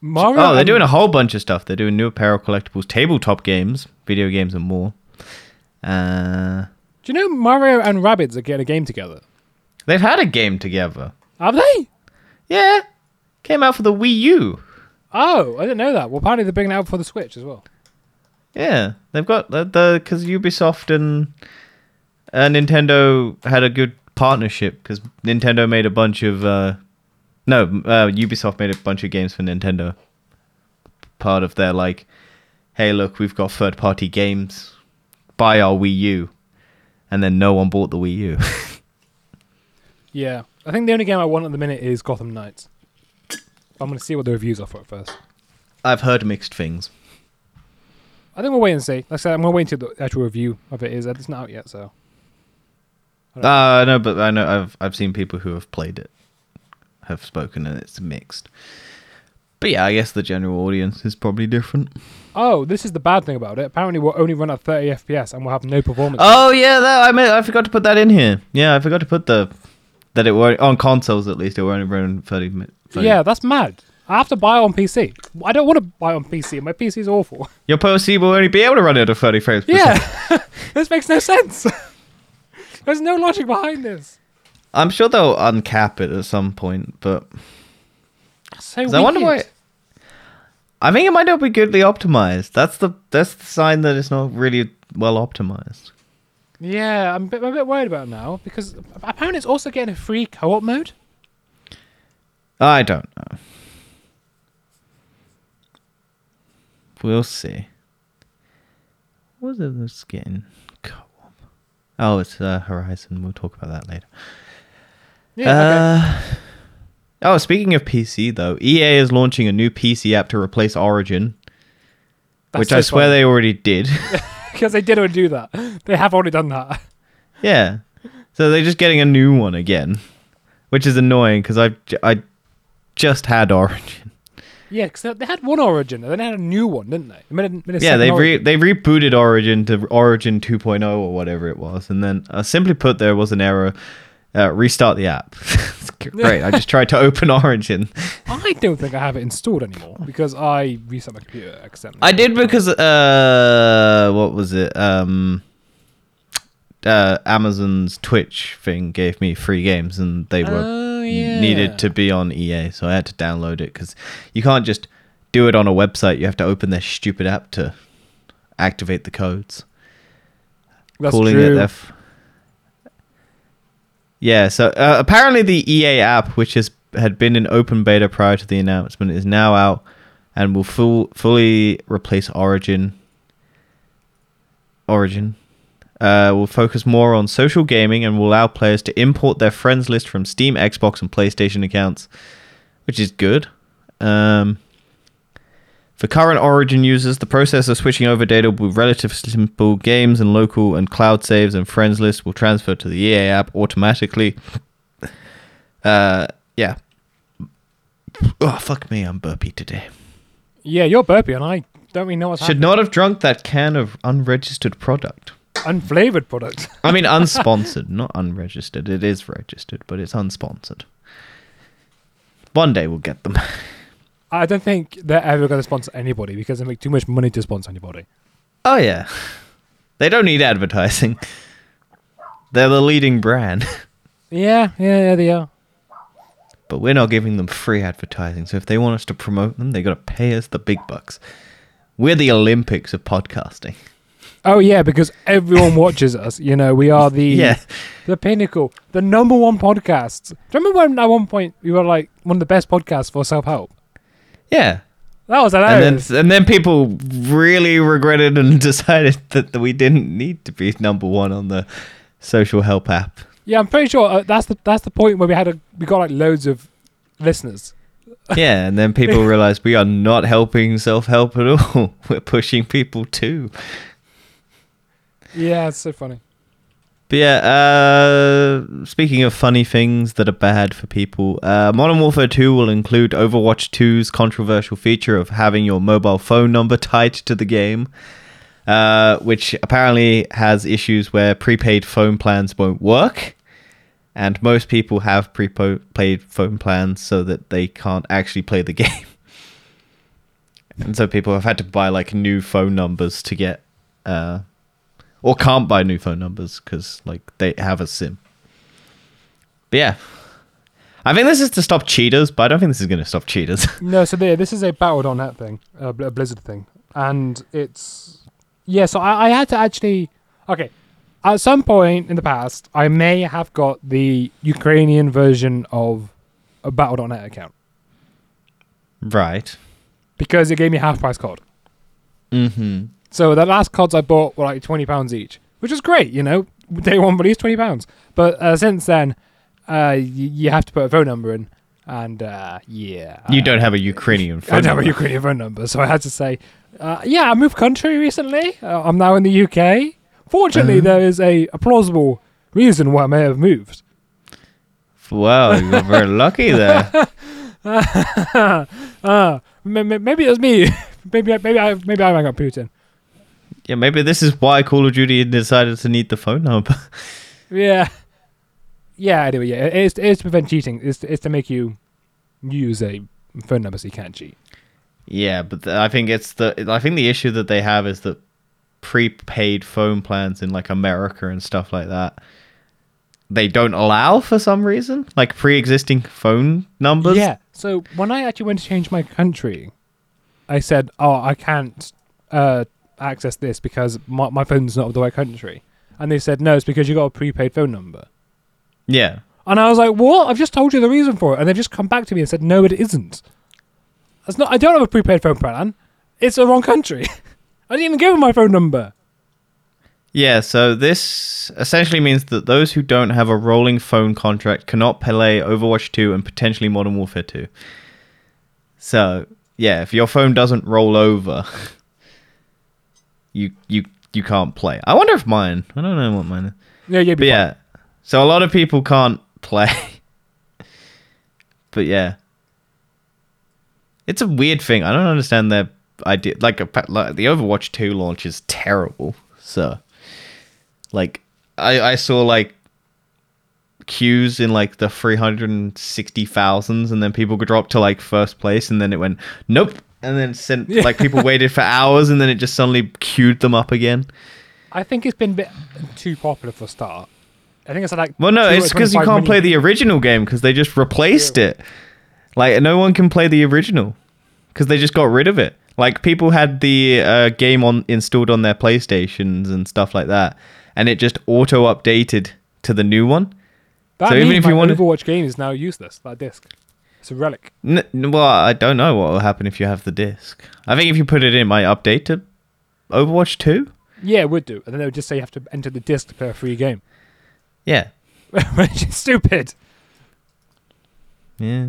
Mario. Oh, they're doing a whole bunch of stuff. They're doing new apparel, collectibles, tabletop games, video games, and more. Uh, Do you know Mario and Rabbids are getting a game together? they've had a game together. Have they? Yeah, came out for the Wii U. Oh, I didn't know that. Well, apparently they're bringing it out for the Switch as well. Yeah, they've got the the because Ubisoft and uh, Nintendo had a good partnership because Nintendo made a bunch of uh, no uh, Ubisoft made a bunch of games for Nintendo. Part of their like, hey, look, we've got third party games. Buy our Wii U, and then no one bought the Wii U. [laughs] Yeah, I think the only game I want at the minute is Gotham Knights. I'm going to see what the reviews are for it first. I've heard mixed things. I think we'll wait and see. Like I said, I'm going to wait until the actual review of it is. It's not out yet, so. I know. Uh, no, but I know I've I've seen people who have played it have spoken, and it's mixed. But yeah, I guess the general audience is probably different. Oh, this is the bad thing about it. Apparently, we'll only run at 30 FPS and we'll have no performance. Oh yeah, that I mean I forgot to put that in here. Yeah, I forgot to put the that it were on consoles at least it were only running 30 minutes. yeah, that's mad. I have to buy it on PC. I don't want to buy it on PC. My PC is awful. Your PC will only be able to run it at 30 frames. Yeah, [laughs] this makes no sense. [laughs] There's no logic behind this. I'm sure they'll uncap it at some point, but So I wonder why. I think it might not be goodly optimized. That's the that's the sign that it's not really well optimized. Yeah, I'm a, bit, I'm a bit worried about it now because apparently it's also getting a free co-op mode. I don't know. We'll see. What is this getting co-op? Oh, it's uh, Horizon. We'll talk about that later. Yeah, okay. Uh, Oh, speaking of PC though, EA is launching a new PC app to replace Origin, That's which so I swear funny. they already did. [laughs] because they did already do that. They have already done that. yeah, so they're just getting a new one again, which is annoying because I I just had Origin. Yeah, because they had one Origin and then they had a new one, didn't they? They made a- made a Yeah, they re- they rebooted Origin to Origin 2.0 or whatever it was, and then uh, simply put, there was an error. Uh, restart the app. [laughs] Great. I just tried to open [laughs] Origin. I don't think I have it installed anymore because I reset my computer accidentally. I did because uh, what was it? Um, uh, Amazon's Twitch thing gave me free games, and they were Oh, yeah. needed to be on EA, so I had to download it because you can't just do it on a website. You have to open their stupid app to activate the codes. That's calling true. it their. F- Yeah, so uh, apparently the EA app, which has had been in open beta prior to the announcement, is now out and will full, fully replace Origin. Origin uh, will focus more on social gaming and will allow players to import their friends list from Steam, Xbox, and PlayStation accounts, which is good. Um, for current Origin users, the process of switching over data will be relatively simple. Games and local and cloud saves and friends lists will transfer to the EA app automatically. Uh, yeah. Oh fuck me, I'm burpy today. Yeah, you're burpy, and I don't really know what's happening. Should happening. not have drunk that can of unregistered product. Unflavored product. [laughs] I mean, [laughs] unsponsored, not unregistered. It is registered, but it's unsponsored. One day we'll get them. [laughs] I don't think they're ever going to sponsor anybody because they make too much money to sponsor anybody. Oh yeah, they don't need advertising. They're the leading brand, [laughs] Yeah, yeah, yeah, they are. but we're not giving them free advertising. So if they want us to promote them, they got to pay us the big bucks. We're the Olympics of podcasting. Oh yeah, because everyone [laughs] watches us. You know, we are the [laughs] Yeah, the pinnacle, the number one podcast. Do you remember when at one point we were like one of the best podcasts for self help? Yeah. That was And hilarious. then and then people really regretted and [laughs] decided that we didn't need to be number one on the social help app. yeah, I'm pretty sure uh, that's the that's the point where we had a we got like loads of listeners. [laughs] Yeah, and then people [laughs] realized we are not helping self help at all. We're pushing people too. Yeah, it's so funny. But yeah, uh, speaking of funny things that are bad for people, uh, Modern Warfare 2 will include Overwatch 2's controversial feature of having your mobile phone number [laughs] tied to the game, uh, which apparently has issues where prepaid phone plans won't work. And most people have prepaid phone plans so that they can't actually play the [laughs] game. and so people have had to buy like new phone numbers to get uh, or can't buy new phone numbers because like they have a sim. But yeah, I think this is to stop cheaters, but I don't think this is going to stop cheaters. [laughs] No, so there, this is a Battle.net thing, a Blizzard thing, and it's yeah. So I, I had to actually okay. At some point in the past, I may have got the Ukrainian version of a Battle.net account right. because it gave me half price code. Mm-hmm. So the last cards I bought were like twenty pounds each, which is great, you know. Day one release, twenty pounds. But uh, since then, uh, y- you have to put a phone number in, and uh, yeah, You uh, don't have a Ukrainian I phone don't have a number. Ukrainian phone number, so I had to say, uh, yeah, I moved country recently. Uh, I'm now in the UK. Fortunately, Uh-huh. there is a, a plausible reason why I may have moved. Wow, you were very lucky there. [laughs] [laughs] uh, m- m- maybe it was me. [laughs] maybe I, maybe I maybe I rang up Putin. Yeah, maybe this is why Call of Duty decided to need the phone number. [laughs] Yeah, yeah. Anyway, yeah, it is, it is to prevent cheating. It's, it's to make you use a phone number so you can't cheat. yeah, but th- I think it's the I think the issue that they have is that prepaid phone plans in like America and stuff like that they don't allow for some reason, like pre-existing phone numbers. Yeah. So when I actually went to change my country, I said, "Oh, I can't uh, access this because my, my phone's not of the right country," and they said, "No, it's because you got a prepaid phone number." Yeah. And I was like, "What? I've just told you the reason for it," and they've just come back to me and said, "No, it isn't. That's not. I don't have a prepaid phone plan. It's the wrong country. [laughs] I didn't even give them my phone number." Yeah, so this essentially means that those who don't have a rolling phone contract cannot play Overwatch 2 and potentially Modern Warfare 2. So, yeah, if your phone doesn't roll over, [laughs] you you you can't play. I wonder if mine. I don't know what mine is. Yeah, yeah, But yeah, so a lot of people can't play. [laughs] but yeah, it's a weird thing. I don't understand their idea. Like, a, like the Overwatch Two launch is terrible. So, like, I I saw like queues in like the three hundred and sixty thousands, and then people could drop to like first place, and then it went nope. And then sent [laughs] Yeah. like people waited for hours, and then it just suddenly queued them up again. I think it's been a bit too popular for a start. I think it's like Well, no, it's because you can't play the original game because they just replaced it. Like no one can play the original because they just got rid of it. Like people had the uh, game on installed on their PlayStations and stuff like that, and it just auto updated to the new one. That So even if you wanted- Overwatch game is now useless. That disc. It's a relic. N- well, I don't know what will happen if you have the disc. I think if you put it in, it might update to Overwatch 2. Yeah, it would do. And then they would just say you have to enter the disc to play a free game. Yeah. [laughs] Which is stupid. Yeah.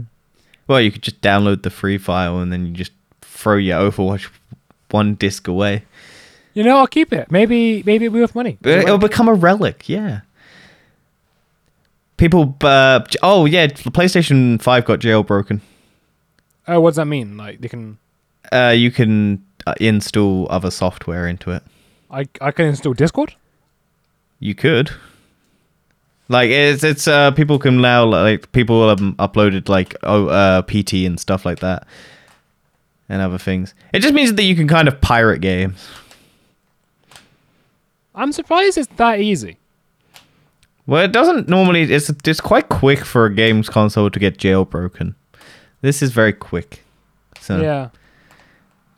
Well, you could just download the free file and then you just throw your Overwatch one disc away. You know, I'll keep it. Maybe maybe it'll be worth money. It- It'll become a relic, yeah. People, uh, oh yeah, the PlayStation 5 got jailbroken. Oh, what does that mean? Like they can Uh, you can uh, install other software into it. I I can install Discord? You could. Like it's it's uh people can now like people um uploaded like oh uh PT and stuff like that and other things. It just means that you can kind of pirate games. I'm surprised it's that easy. Well, it doesn't normally. It's it's quite quick for a games console to get jailbroken. This is very quick. So, Yeah.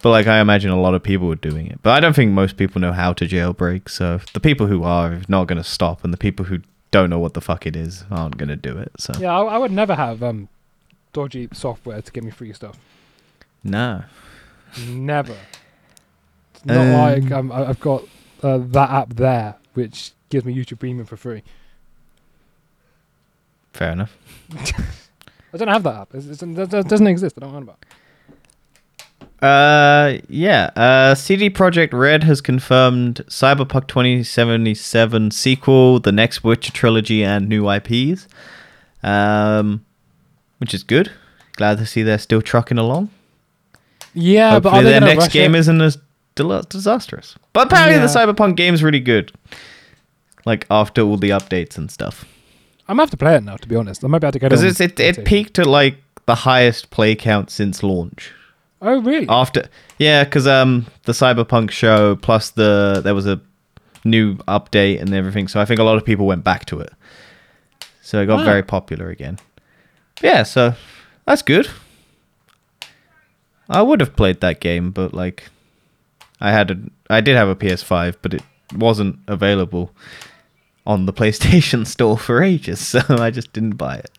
but like I imagine a lot of people are doing it. But I don't think most people know how to jailbreak. So the people who are are not going to stop, and the people who don't know what the fuck it is aren't going to do it. So Yeah, I, I would never have um dodgy software to get me free stuff. no. Never. It's not Um, like um, I've got uh, that app there, which gives me YouTube Premium for free. Fair enough. [laughs] I don't have that app. It's, it's, it doesn't exist. I don't know about. Uh, yeah. Uh, CD Projekt Red has confirmed Cyberpunk 2077 sequel, the next Witcher trilogy, and new IPs. Um, which is good. Glad to see they're still trucking along. Yeah, but Hopefully they their next game isn't as dil- disastrous. But apparently the Yeah. Cyberpunk game's really good. Like after all the updates and stuff. I'm gonna have to play it now. To be honest, I might be able to get it Because it, it peaked at like the highest play count since launch. Oh really? after yeah because um the cyberpunk show plus the there was a new update and everything so i think a lot of people went back to it so it got Ah. very popular again yeah so that's good i would have played that game but like i had a i did have a ps5 but it wasn't available on the playstation [laughs] store for ages so [laughs] i just didn't buy it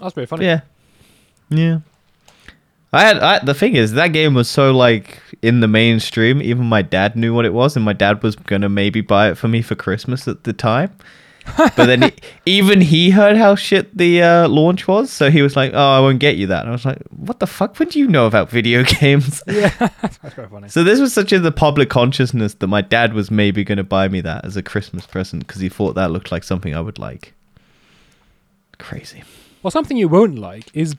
That's pretty funny. yeah. Yeah. I had I, the thing is that game was so like in the mainstream. Even my dad knew what it was, and my dad was gonna maybe buy it for me for Christmas at the time. But then he, even he heard how shit the uh, launch was, so he was like, "Oh, I won't get you that." And I was like, "What the fuck would you know about video [laughs] games?" Yeah, [laughs] that's quite funny. so this was such in the public consciousness that my dad was maybe gonna buy me that as a Christmas present because he thought that looked like something I would like. Crazy. Well, something you won't like is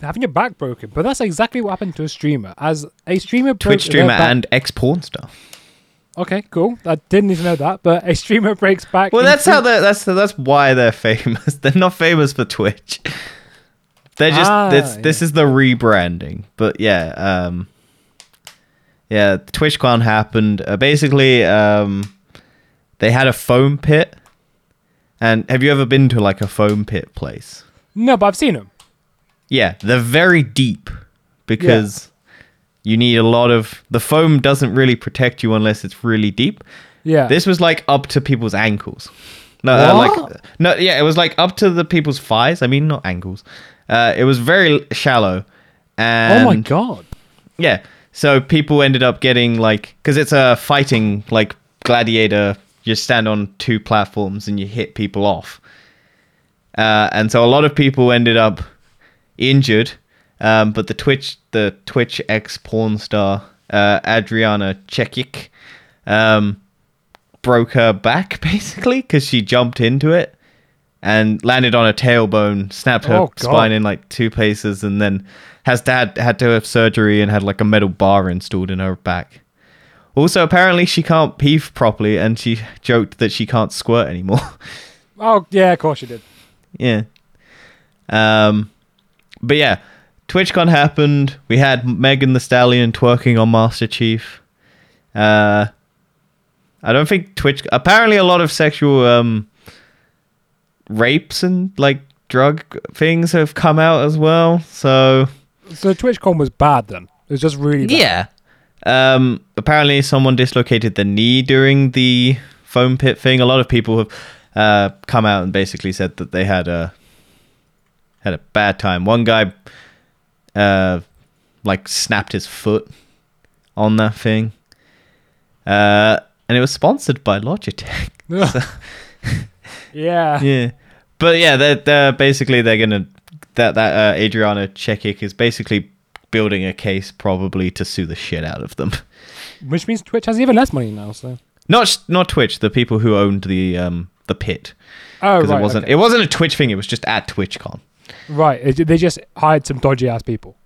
having your back broken. But that's exactly what happened to a streamer. As a streamer, Twitch streamer back- and ex porn star. Okay, cool. I didn't even know that. But a streamer breaks back. Well, that's how they that's that's why they're famous. [laughs] They're not famous for Twitch. They're just Ah, this this is the rebranding. But yeah, um yeah, TwitchCon happened. Uh, basically, um they had a foam pit. And have you ever been to like a foam pit place? No, but I've seen them. Yeah, they're very deep because you need a lot of the foam doesn't really protect you unless it's really deep. Yeah. This was like up to people's ankles. No, uh, like no, yeah, it was like up to the people's thighs. I mean, not ankles. Uh, it was very shallow. And oh my god. Yeah, so people ended up getting like because it's a fighting like gladiator. You stand on two platforms and you hit people off. Uh, and so a lot of people ended up injured. Um, but the Twitch, the Twitch ex porn star uh, Adriana Chechik, um, broke her back [laughs] basically because she jumped into it and landed on a tailbone, snapped her Oh, spine in like two places, and then has to, had had to have surgery and had like a metal bar installed in her back. Also, apparently she can't pee properly, and she joked that she can't squirt anymore. [laughs] Oh yeah, of course you did. yeah. Um, but yeah, TwitchCon happened. We had Megan Thee Stallion twerking on Master Chief. Uh, I don't think Twitch. Apparently, a lot of sexual um, rapes and like drug things have come out as well. So So TwitchCon was bad then. It was just really bad. yeah. Um, apparently, someone dislocated the knee during the foam pit thing. A lot of people have uh, come out and basically said that they had a had a bad time. One guy, uh, like snapped his foot on that thing, uh, and it was sponsored by Logitech. [laughs] yeah. [laughs] yeah, but yeah, they're, they're basically they're gonna that that uh, Adriana Chechik is basically building a case probably to sue the shit out of them. Which means Twitch has even less money now. So. Not not Twitch, the people who owned the um the pit Oh because right. it wasn't okay. it wasn't a Twitch thing. It was just at TwitchCon. Right. They just hired some dodgy ass people.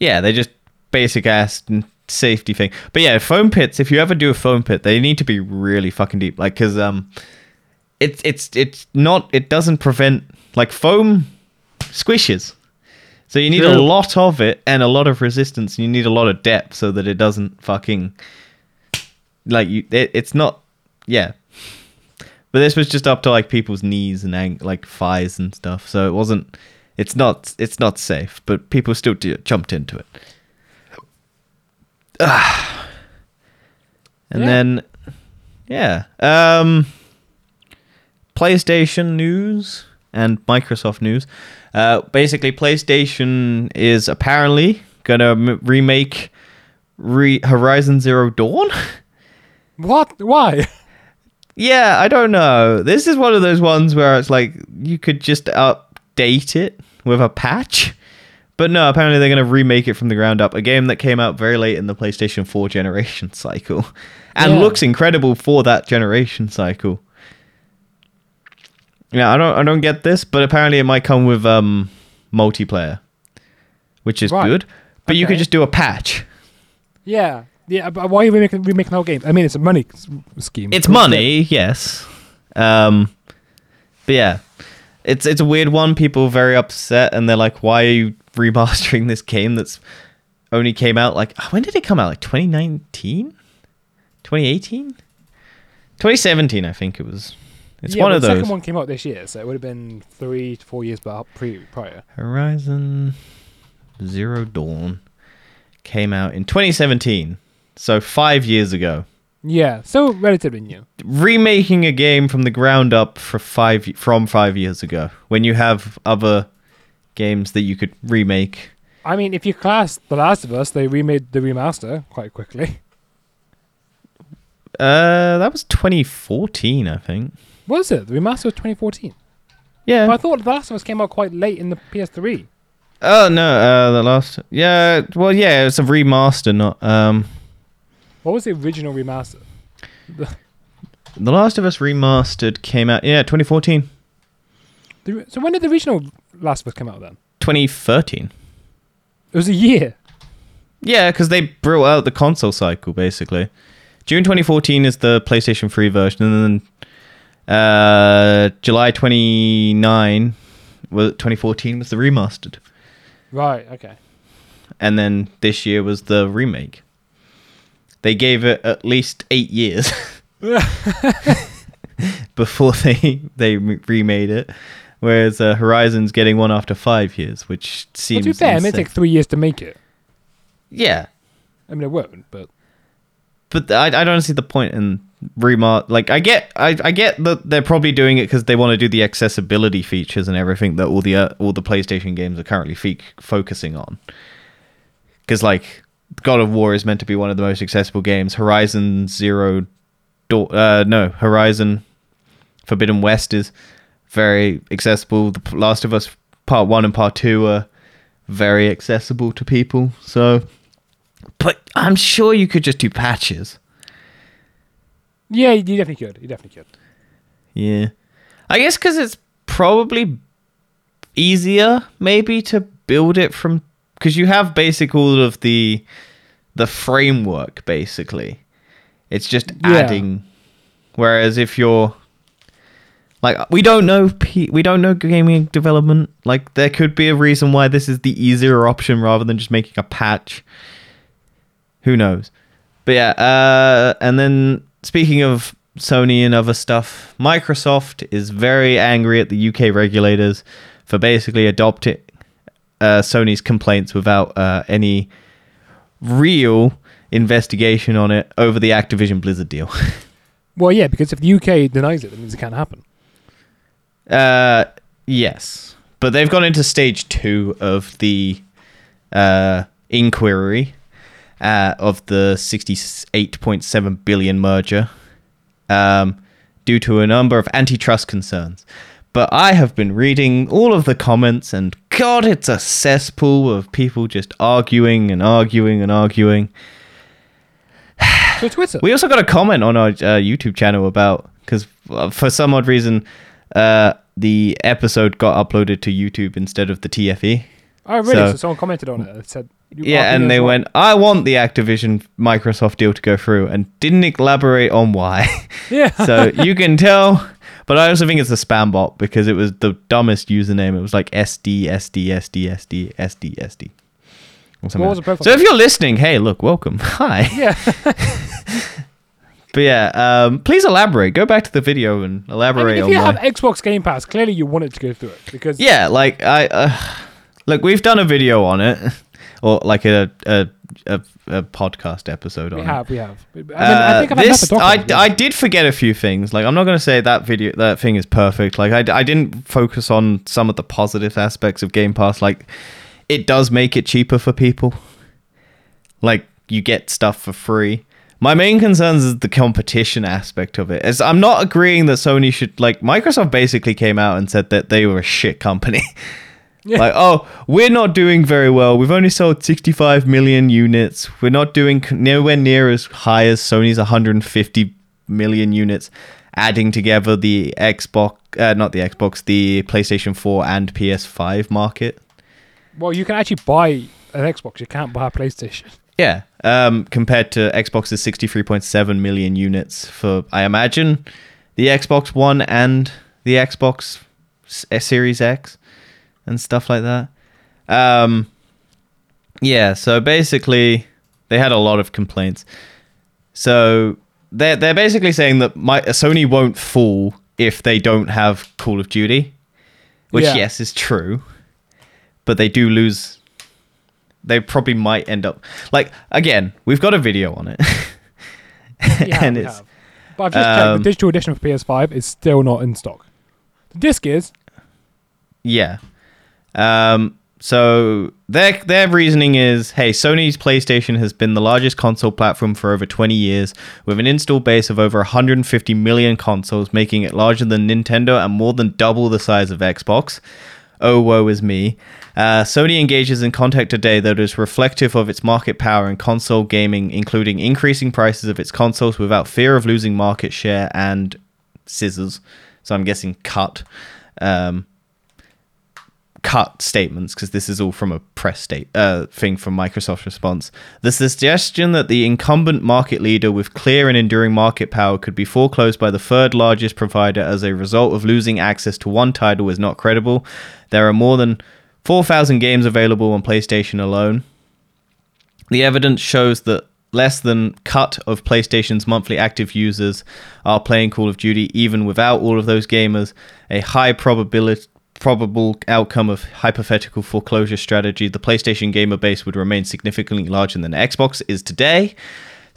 Yeah, they just basic ass safety thing. But yeah, foam pits. If you ever do a foam pit, they need to be really fucking deep. Like, cause um, it's it's it's not. It doesn't prevent like foam squishes. So you need a lot of it and a lot of resistance. And you need a lot of depth so that it doesn't fucking like you. It, it's not. Yeah. But this was just up to like people's knees and ang- like thighs and stuff. So it wasn't. It's not. It's not safe. But people still d- jumped into it. Ah. [sighs] And Yeah. then, yeah. Um, PlayStation news and Microsoft news. Uh, basically, PlayStation is apparently gonna m- remake re- Horizon Zero Dawn. [laughs] What? Why? yeah, I don't know. This is one of those ones where it's like you could just update it with a patch. But no, apparently they're going to remake it from the ground up. A game that came out very late in the PlayStation 4 generation [laughs] cycle and Yeah. looks incredible for that generation cycle. Yeah, I don't I don't get this, but apparently it might come with um multiplayer, which is Right. good. But you could just do a patch. Yeah. Yeah. But why are you remaking, remaking the whole game? I mean, it's a money scheme. It's money, yes. Um, but yeah, it's it's a weird one. People are very upset, and they're like, "Why are you remastering this game that's only came out like ah, when did it come out? Like 2019, 2018, 2017? I think it was. It's Yeah, one of the those. second one came out this year, so it would have been three to four years prior. Horizon Zero Dawn came out in 2017, so five years ago. Yeah, so relatively new. remaking a game from the ground up for five from five years ago when you have other games that you could remake I mean, if you class The Last of Us, they remade the remaster quite quickly. uh that was 2014 i think Was it? The remaster was 2014. yeah But I thought The Last of Us came out quite late in the PS3. oh no uh the last yeah well yeah it's a remaster not um What was the original remaster? [laughs] the last of us remastered came out yeah 2014 The, so when did the original Last of Us come out then? 2013 It was a year. Yeah, because they brought out the console cycle basically. June 2014 is the PlayStation 3 version, and then uh, July 29, well, 2014 was the remastered, Right, okay. and then this year was the remake. They gave it at least eight years [laughs] [laughs] before they they remade it, whereas uh, Horizon's getting one after five years, which Well, seems to be fair, it insane. takes three years to make it. yeah, I mean, it won't, but but I, I don't see the point in remar like i get i, I get that they're probably doing it because they want to do the accessibility features and everything that all the uh, all the playstation games are currently fe- focusing on because like god of war is meant to be one of the most accessible games horizon zero Dawn uh no horizon forbidden west is very accessible the last of us part one and part two are very accessible to people so but i'm sure you could just do patches yeah, you definitely could. You definitely could. Yeah. I guess because it's probably easier, maybe, to build it from. Because you have basic all of the the framework, basically. It's just Yeah. adding. Whereas if you're. Like we don't know P- we don't know gaming development. Like there could be a reason why this is the easier option rather than just making a patch. Who knows? But yeah, uh, and then speaking of Sony and other stuff, Microsoft is very angry at the UK regulators for basically adopting uh, Sony's complaints without uh, any real investigation on it over the Activision Blizzard deal. [laughs] Well, yeah, because if the UK denies it, that means it can't happen. Uh, yes, but they've gone into stage two of the uh, inquiry uh, of the 68.7 billion merger um, due to a number of antitrust concerns. But I have been reading all of the comments, and God, it's a cesspool of people just arguing and arguing and arguing. [sighs] So Twitter. We also got a comment on our uh, YouTube channel about because for some odd reason, uh, the episode got uploaded to YouTube instead of the TFE. oh, really? So, so- someone commented on it. It said. Yeah, and they well. went, "I want the Activision Microsoft deal to go through," and didn't elaborate on why. Yeah. [laughs] so you can tell. But I also think it's a spam bot because it was the dumbest username. It was like SD SD SD SD SD SD. Or something What was like the profile? So if you're listening, hey, look, welcome. [laughs] Hi. yeah. [laughs] But yeah, um, please elaborate. Go back to the video and I elaborate mean, if on you have Xbox Game Pass, clearly you want it to go through it because yeah, like I uh, look, we've done a video on it, or like a a, a, a podcast episode we on have, we have. I, mean, it. I think Uh, I've this enough I, I did forget a few things. Like I'm not gonna say that video that thing is perfect. Like I, I didn't focus on some of the positive aspects of Game Pass. Like it does make it cheaper for people. Like you get stuff for free. My main concerns is the competition aspect of it. As I'm not agreeing that Sony should like Microsoft basically came out and said that they were a shit company. [laughs] [laughs] Yeah. Like, oh, we're not doing very well. We've only sold 65 million units. We're not doing nowhere near as high as Sony's 150 million units. Adding together the Xbox, uh, not the Xbox, the PlayStation 4 and PS5 market. well, you can actually buy an Xbox. You can't buy a PlayStation. [laughs] Yeah. Um, compared to Xbox's 63.7 million units for, I imagine, the Xbox One and the Xbox S- Series X and stuff like that. Um, yeah. So basically, they had a lot of complaints. So they're they're basically saying that my Sony won't fall if they don't have Call of Duty, which Yeah. yes is true, but they do lose. They probably might end up like again. We've got a video on it, [laughs] Yeah, and it's have. But I've just checked. um, The digital edition of PS5 is still not in stock. The disc is. Yeah. Um, so their their reasoning is, hey, Sony's PlayStation has been the largest console platform for over 20 years, with an install base of over 150 million consoles, making it larger than Nintendo and more than double the size of Xbox. Oh, woe is me. Uh, Sony engages in content today that is reflective of its market power in console gaming, including increasing prices of its consoles without fear of losing market share and scissors. So I'm guessing cut. Um, cut statements because this is all from a press state uh, thing from Microsoft's response. The suggestion that the incumbent market leader with clear and enduring market power could be foreclosed by the third largest provider as a result of losing access to one title is not credible. There are more than 4,000 games available on PlayStation alone. The evidence shows that less than cut of PlayStation's monthly active users are playing Call of Duty even without all of those gamers. A high probability probable outcome of hypothetical foreclosure strategy, the PlayStation gamer base would remain significantly larger than Xbox is today.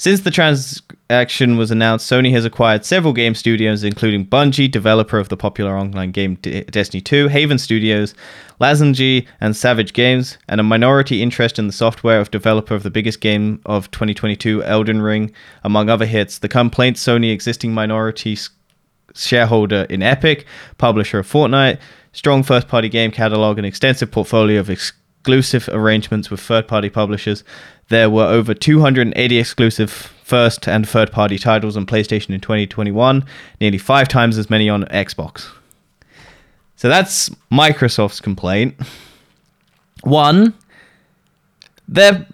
Since the transaction was announced, Sony has acquired several game studios, including Bungie, developer of the popular online game Destiny 2, Haven Studios, Lasengle, and Savage Games, and a minority interest in the software of developer of the biggest game of 2022, Elden Ring, among other hits. The complaint Sony existing minority shareholder in Epic, publisher of Fortnite, strong first party game catalog, and extensive portfolio of exclusive arrangements with third party publishers. There were over 280 exclusive first and third party titles on PlayStation in 2021, nearly five times as many on Xbox. So that's Microsoft's complaint. One, their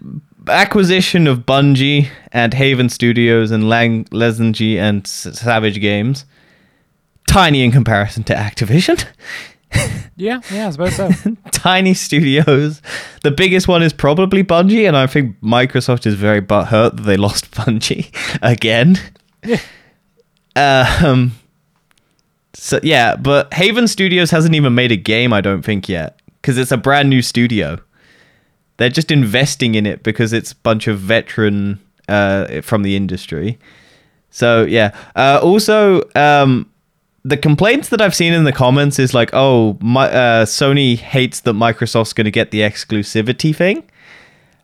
acquisition of Bungie and Haven Studios and Lang Lasengle and Savage Games tiny in comparison to Activision. [laughs] Yeah, yeah, I suppose so. [laughs] tiny studios. The biggest one is probably Bungie, and I think Microsoft is very butthurt that they lost [laughs] Bungie again. Yeah. Um. So yeah, but Haven Studios hasn't even made a game. I don't think yet because it's a brand new studio. They're just investing in it because it's a bunch of veteran uh, from the industry. So yeah. Uh, also, um, the complaints that I've seen in the comments is like, oh, my, uh, Sony hates that Microsoft's going to get the exclusivity thing.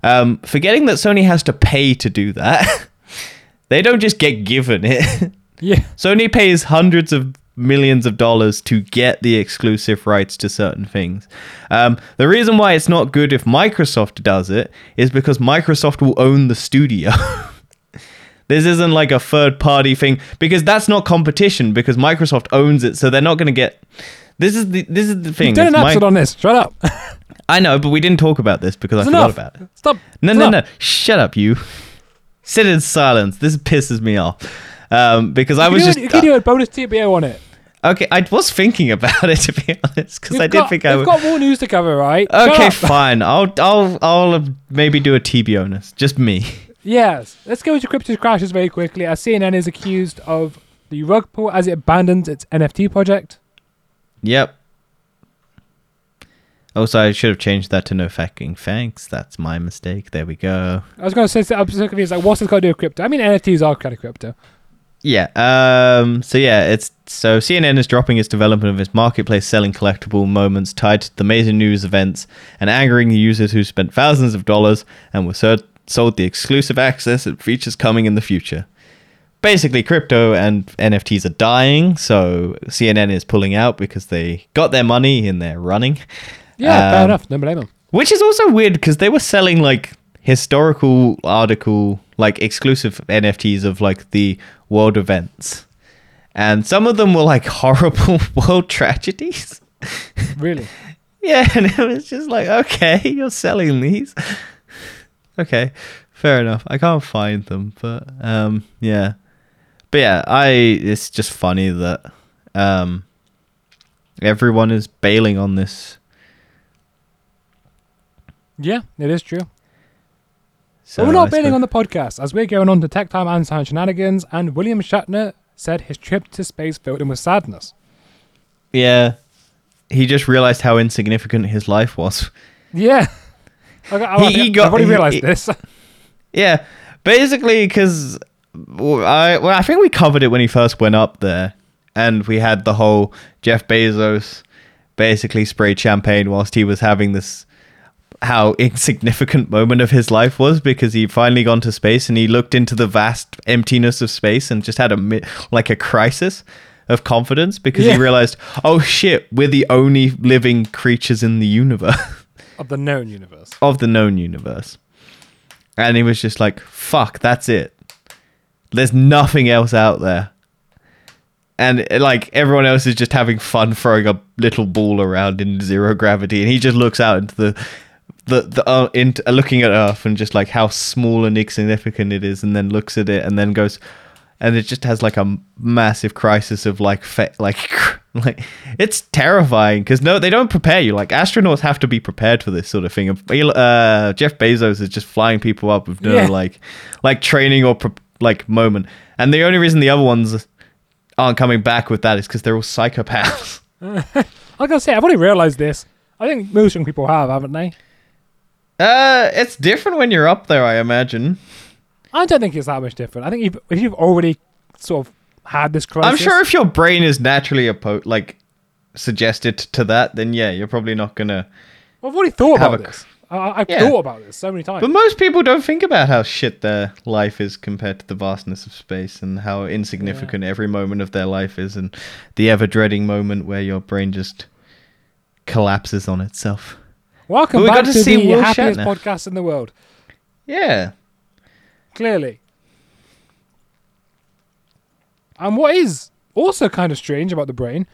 Um, forgetting that Sony has to pay to do that. [laughs] they don't just get given it. [laughs] Yeah. Sony pays hundreds of millions of dollars to get the exclusive rights to certain things. Um, the reason why it's not good if Microsoft does it is because Microsoft will own the studio. [laughs] this isn't like a third party thing because that's not competition because Microsoft owns it, so they're not going to get. This is the this is the thing. You've done an episode Mi- on this. Shut up. [laughs] I know, but we didn't talk about this because I forgot enough. about it. Stop. No, It's no, no. Shut up, you. [laughs] Sit in silence. This pisses me off. Um, because I was just do, you can do a bonus TBO on it. okay. I was thinking about it [laughs] to be honest, because I did got, think I we've got more news to cover, right? Okay, fine. I'll I'll I'll maybe do a TB bonus. Just me. Yes. Let's go into crypto crashes very quickly. As CNN is accused of the rug pull as it abandons its NFT project. Yep. Also, I should have changed that to no fucking thanks. That's my mistake. There we go. I was going to say, I'm so confused. Like, what's this got to do with crypto? I mean, NFTs are kind of crypto. Yeah. Um. So yeah, it's so CNN is dropping its development of its marketplace, selling collectible moments tied to the major news events and angering the users who spent thousands of dollars and were ser- sold the exclusive access and features coming in the future. Basically, crypto and NFTs are dying, so CNN is pulling out because they got their money and they're running. Yeah, fair Um, enough. Don't blame them. Which is also weird because they were selling like historical article, like exclusive NFTs of like the world events. And some of them were like [laughs] horrible [laughs] world tragedies. Really. [laughs] yeah, and it was just like, okay, you're selling these. Okay, fair enough. I can't find them, but um yeah. But yeah, I it's just funny that um everyone is bailing on this. Yeah, it is true. So but we're not I bailing suppose- on the podcast as we're going on to tech time and science shenanigans. And William Shatner said his trip to space filled him with sadness. Yeah. He just realized how insignificant his life was. Yeah. Okay, I, He- he I've got- already he- realized he- this. [laughs] Yeah. Basically, because I, well, I think we covered it when he first went up there. And we had the whole Jeff Bezos basically sprayed champagne whilst he was having this how [laughs] insignificant moment of his life was because he'd finally gone to space and he looked into the vast emptiness of space and just had a like a crisis of confidence because Yeah. he realized oh shit we're the only living creatures in the universe [laughs] of the known universe. of the known universe. And he was just like fuck that's it. There's nothing else out there. And uh, like everyone else is just having fun throwing a little ball around in zero gravity. And he just looks out into the the the uh, into, uh, looking at earth and just like how small and insignificant it is and then looks at it and then goes and it just has like a massive crisis of like like [laughs] [laughs] like it's terrifying because no they don't prepare you like astronauts have to be prepared for this sort of thing uh jeff bezos is just flying people up with no Yeah. like like training or pre- like moment and the only reason the other ones aren't coming back with that is because they're all psychopaths [laughs] [laughs] I say, I've already realized this. I think most young people have, haven't they? uh it's different when you're up there i imagine I don't think it's that much different. I think if, if you've already sort of had this crisis, i'm sure if your brain is naturally oppo- like suggested to that then yeah you're probably not gonna I've already thought about a- this. I, I've Yeah. thought about this so many times. But most people don't think about how shit their life is compared to the vastness of space and how insignificant every moment of their life is and the ever dreading moment where your brain just collapses on itself. Welcome But back to, to see the happiest Shatner. podcast in the world. Yeah. Clearly. And what is also kind of strange about the brain,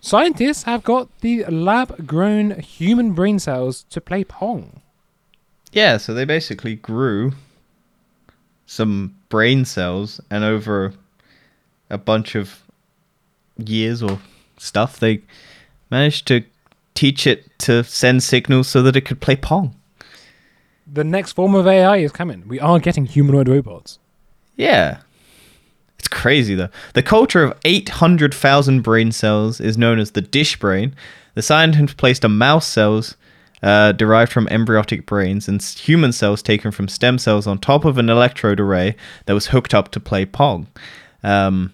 scientists have got the lab grown human brain cells to play Pong. Yeah, so they basically grew some brain cells and over a bunch of years or stuff they managed to teach it to send signals so that it could play Pong. The next form of AI is coming. We are getting humanoid robots. Yeah. It's crazy though. The culture of 800,000 brain cells is known as the DishBrain. The scientists placed a mouse cells uh, derived from embryonic brains and human cells taken from stem cells on top of an electrode array that was hooked up to play Pong. Um,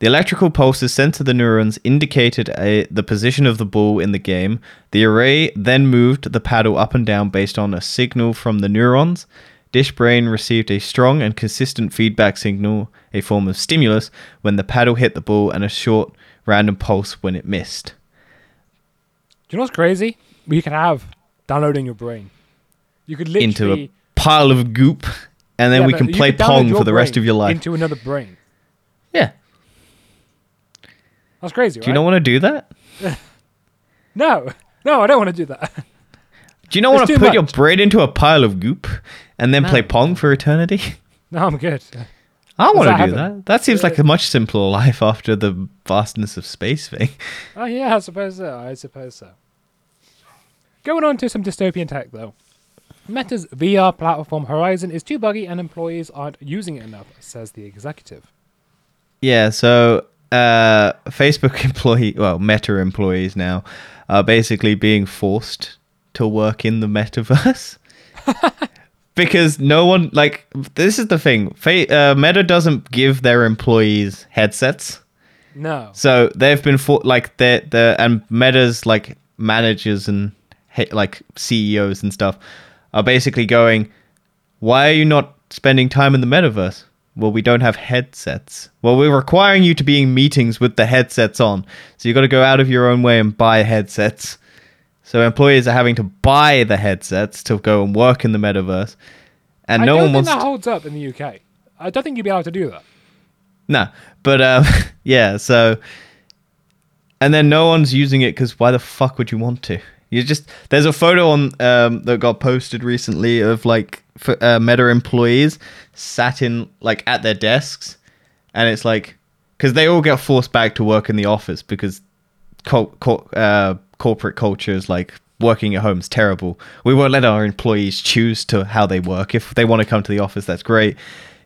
The electrical pulses sent to the neurons indicated a, the position of the ball in the game. The array then moved the paddle up and down based on a signal from the neurons. DishBrain received a strong and consistent feedback signal, a form of stimulus, when the paddle hit the ball and a short random pulse when it missed. Do you know what's crazy? You can have downloading your brain. You could literally Into a pile of goop, and then Yeah, we can play Pong for the rest of your life. into another brain. yeah. That's crazy, Do you right? not want to do that? [laughs] no, no, I don't want to do that. Do you not want to put your brain into a pile of goop and then play Pong for eternity? [laughs] no, I'm good. I want to do happen? that. That seems like a much simpler life after the vastness of space thing. [laughs] Oh yeah, I suppose so. I suppose so. Going on to some dystopian tech though. Meta's VR platform Horizon is too buggy and employees aren't using it enough, says the executive. Yeah, so uh, Facebook [laughs] employee, well, Meta employees now are basically being forced to work in the metaverse because no one like this is the thing. Fa- uh, Meta doesn't give their employees headsets. No. So they've been for like the the and Meta's like managers and like CEOs and stuff are basically going, why are you not spending time in the metaverse? Well, we don't have headsets. Well, we're requiring you to be in meetings with the headsets on, so you've got to go out of your own way and buy headsets. So employees are having to buy the headsets to go and work in the metaverse, and I no don't one think wants. that holds up in the UK. I don't think you'd be able to do that. No, but um, [laughs] yeah. So, and then no one's using it because why the fuck would you want to? You just there's a photo on um that got posted recently of like f- uh, Meta employees sat in like at their desks, and it's like because they all get forced back to work in the office because co- co- uh, corporate culture is like working at home is terrible. We won't let our employees choose to how they work. If they want to come to the office, that's great.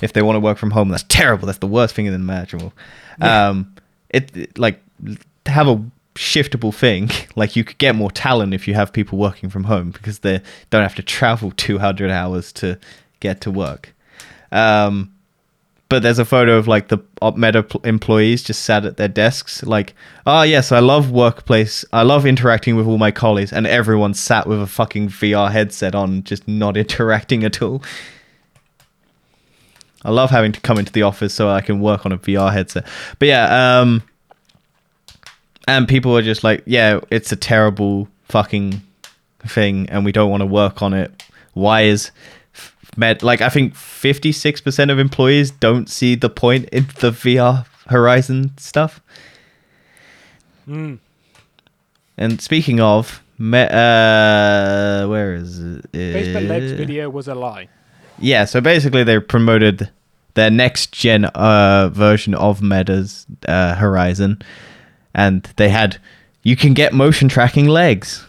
If they want to work from home, that's terrible. That's the worst thing in the imaginable. Um, it, it like to have a shiftable thing. [laughs] Like you could get more talent if you have people working from home because they don't have to travel 200 hours to get to work. Um, but there's a photo of like the meta pl- employees just sat at their desks like oh yes i love workplace i love interacting with all my colleagues and everyone sat with a fucking vr headset on just not [laughs] interacting at all. I love having to come into the office so i can work on a vr headset. But yeah um and people are just like yeah it's a terrible fucking thing and we don't want to work on it. Why is med like i think 56% of employees don't see the point in the vr horizon stuff Mm. and speaking of me- uh where is it Facebook Legs Uh, video was a lie. yeah so basically they promoted their next gen uh version of meta's uh horizon and they had you can get motion tracking legs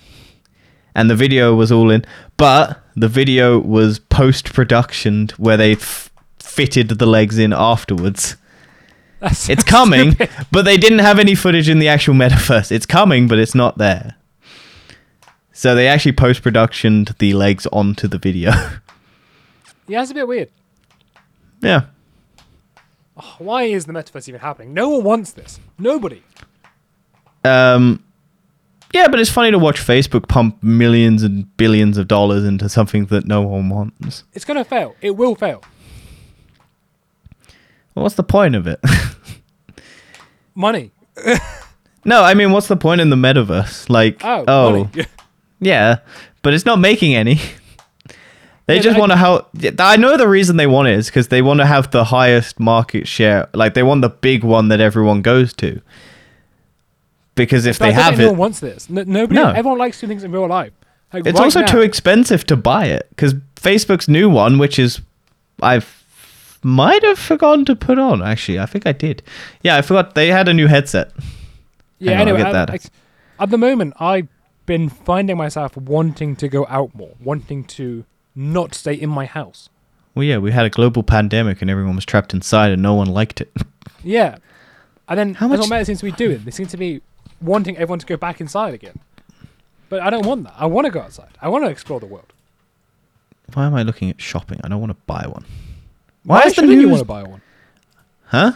and the video was all in but the video was post production where they f- fitted the legs in afterwards That's it's [laughs] so coming stupid. but they didn't have any footage in the actual metaverse it's coming but it's not there so they actually post productioned the legs onto the video [laughs] Yeah, it's a bit weird. yeah Oh, why is the metaverse even happening? No one wants this. Nobody. Um, yeah, but it's funny to watch Facebook pump millions and billions of dollars into something that no one wants. It's gonna fail. It will fail. Well, what's the point of it? [laughs] Money. no, I mean, what's the point in the metaverse? Like, Oh, oh, [laughs] yeah, but it's not making any. They Yeah, just want to how. I know the reason they want it is because they want to have the highest market share. Like they want the big one that everyone goes to. Because if But they have it, one wants this. No, nobody. No. Everyone likes doing things in real life. Like, It's right also now- too expensive to buy it because Facebook's new one, which is I've might have forgotten to put on. Actually, I think I did. Yeah, I forgot they had a new headset. Yeah. Hang anyway, get at, that. ex- at the moment, I've been finding myself wanting to go out more, wanting to not stay in my house. Well, yeah, we had a global pandemic and everyone was trapped inside and no one liked it. [laughs] Yeah. And then How much- Meta seems to be doing. They seem to be wanting everyone to go back inside again. But I don't want that. I want to go outside. I want to explore the world. Why am I looking at shopping? I don't want to buy one. Why, is the shouldn't you news? want to buy one? Huh?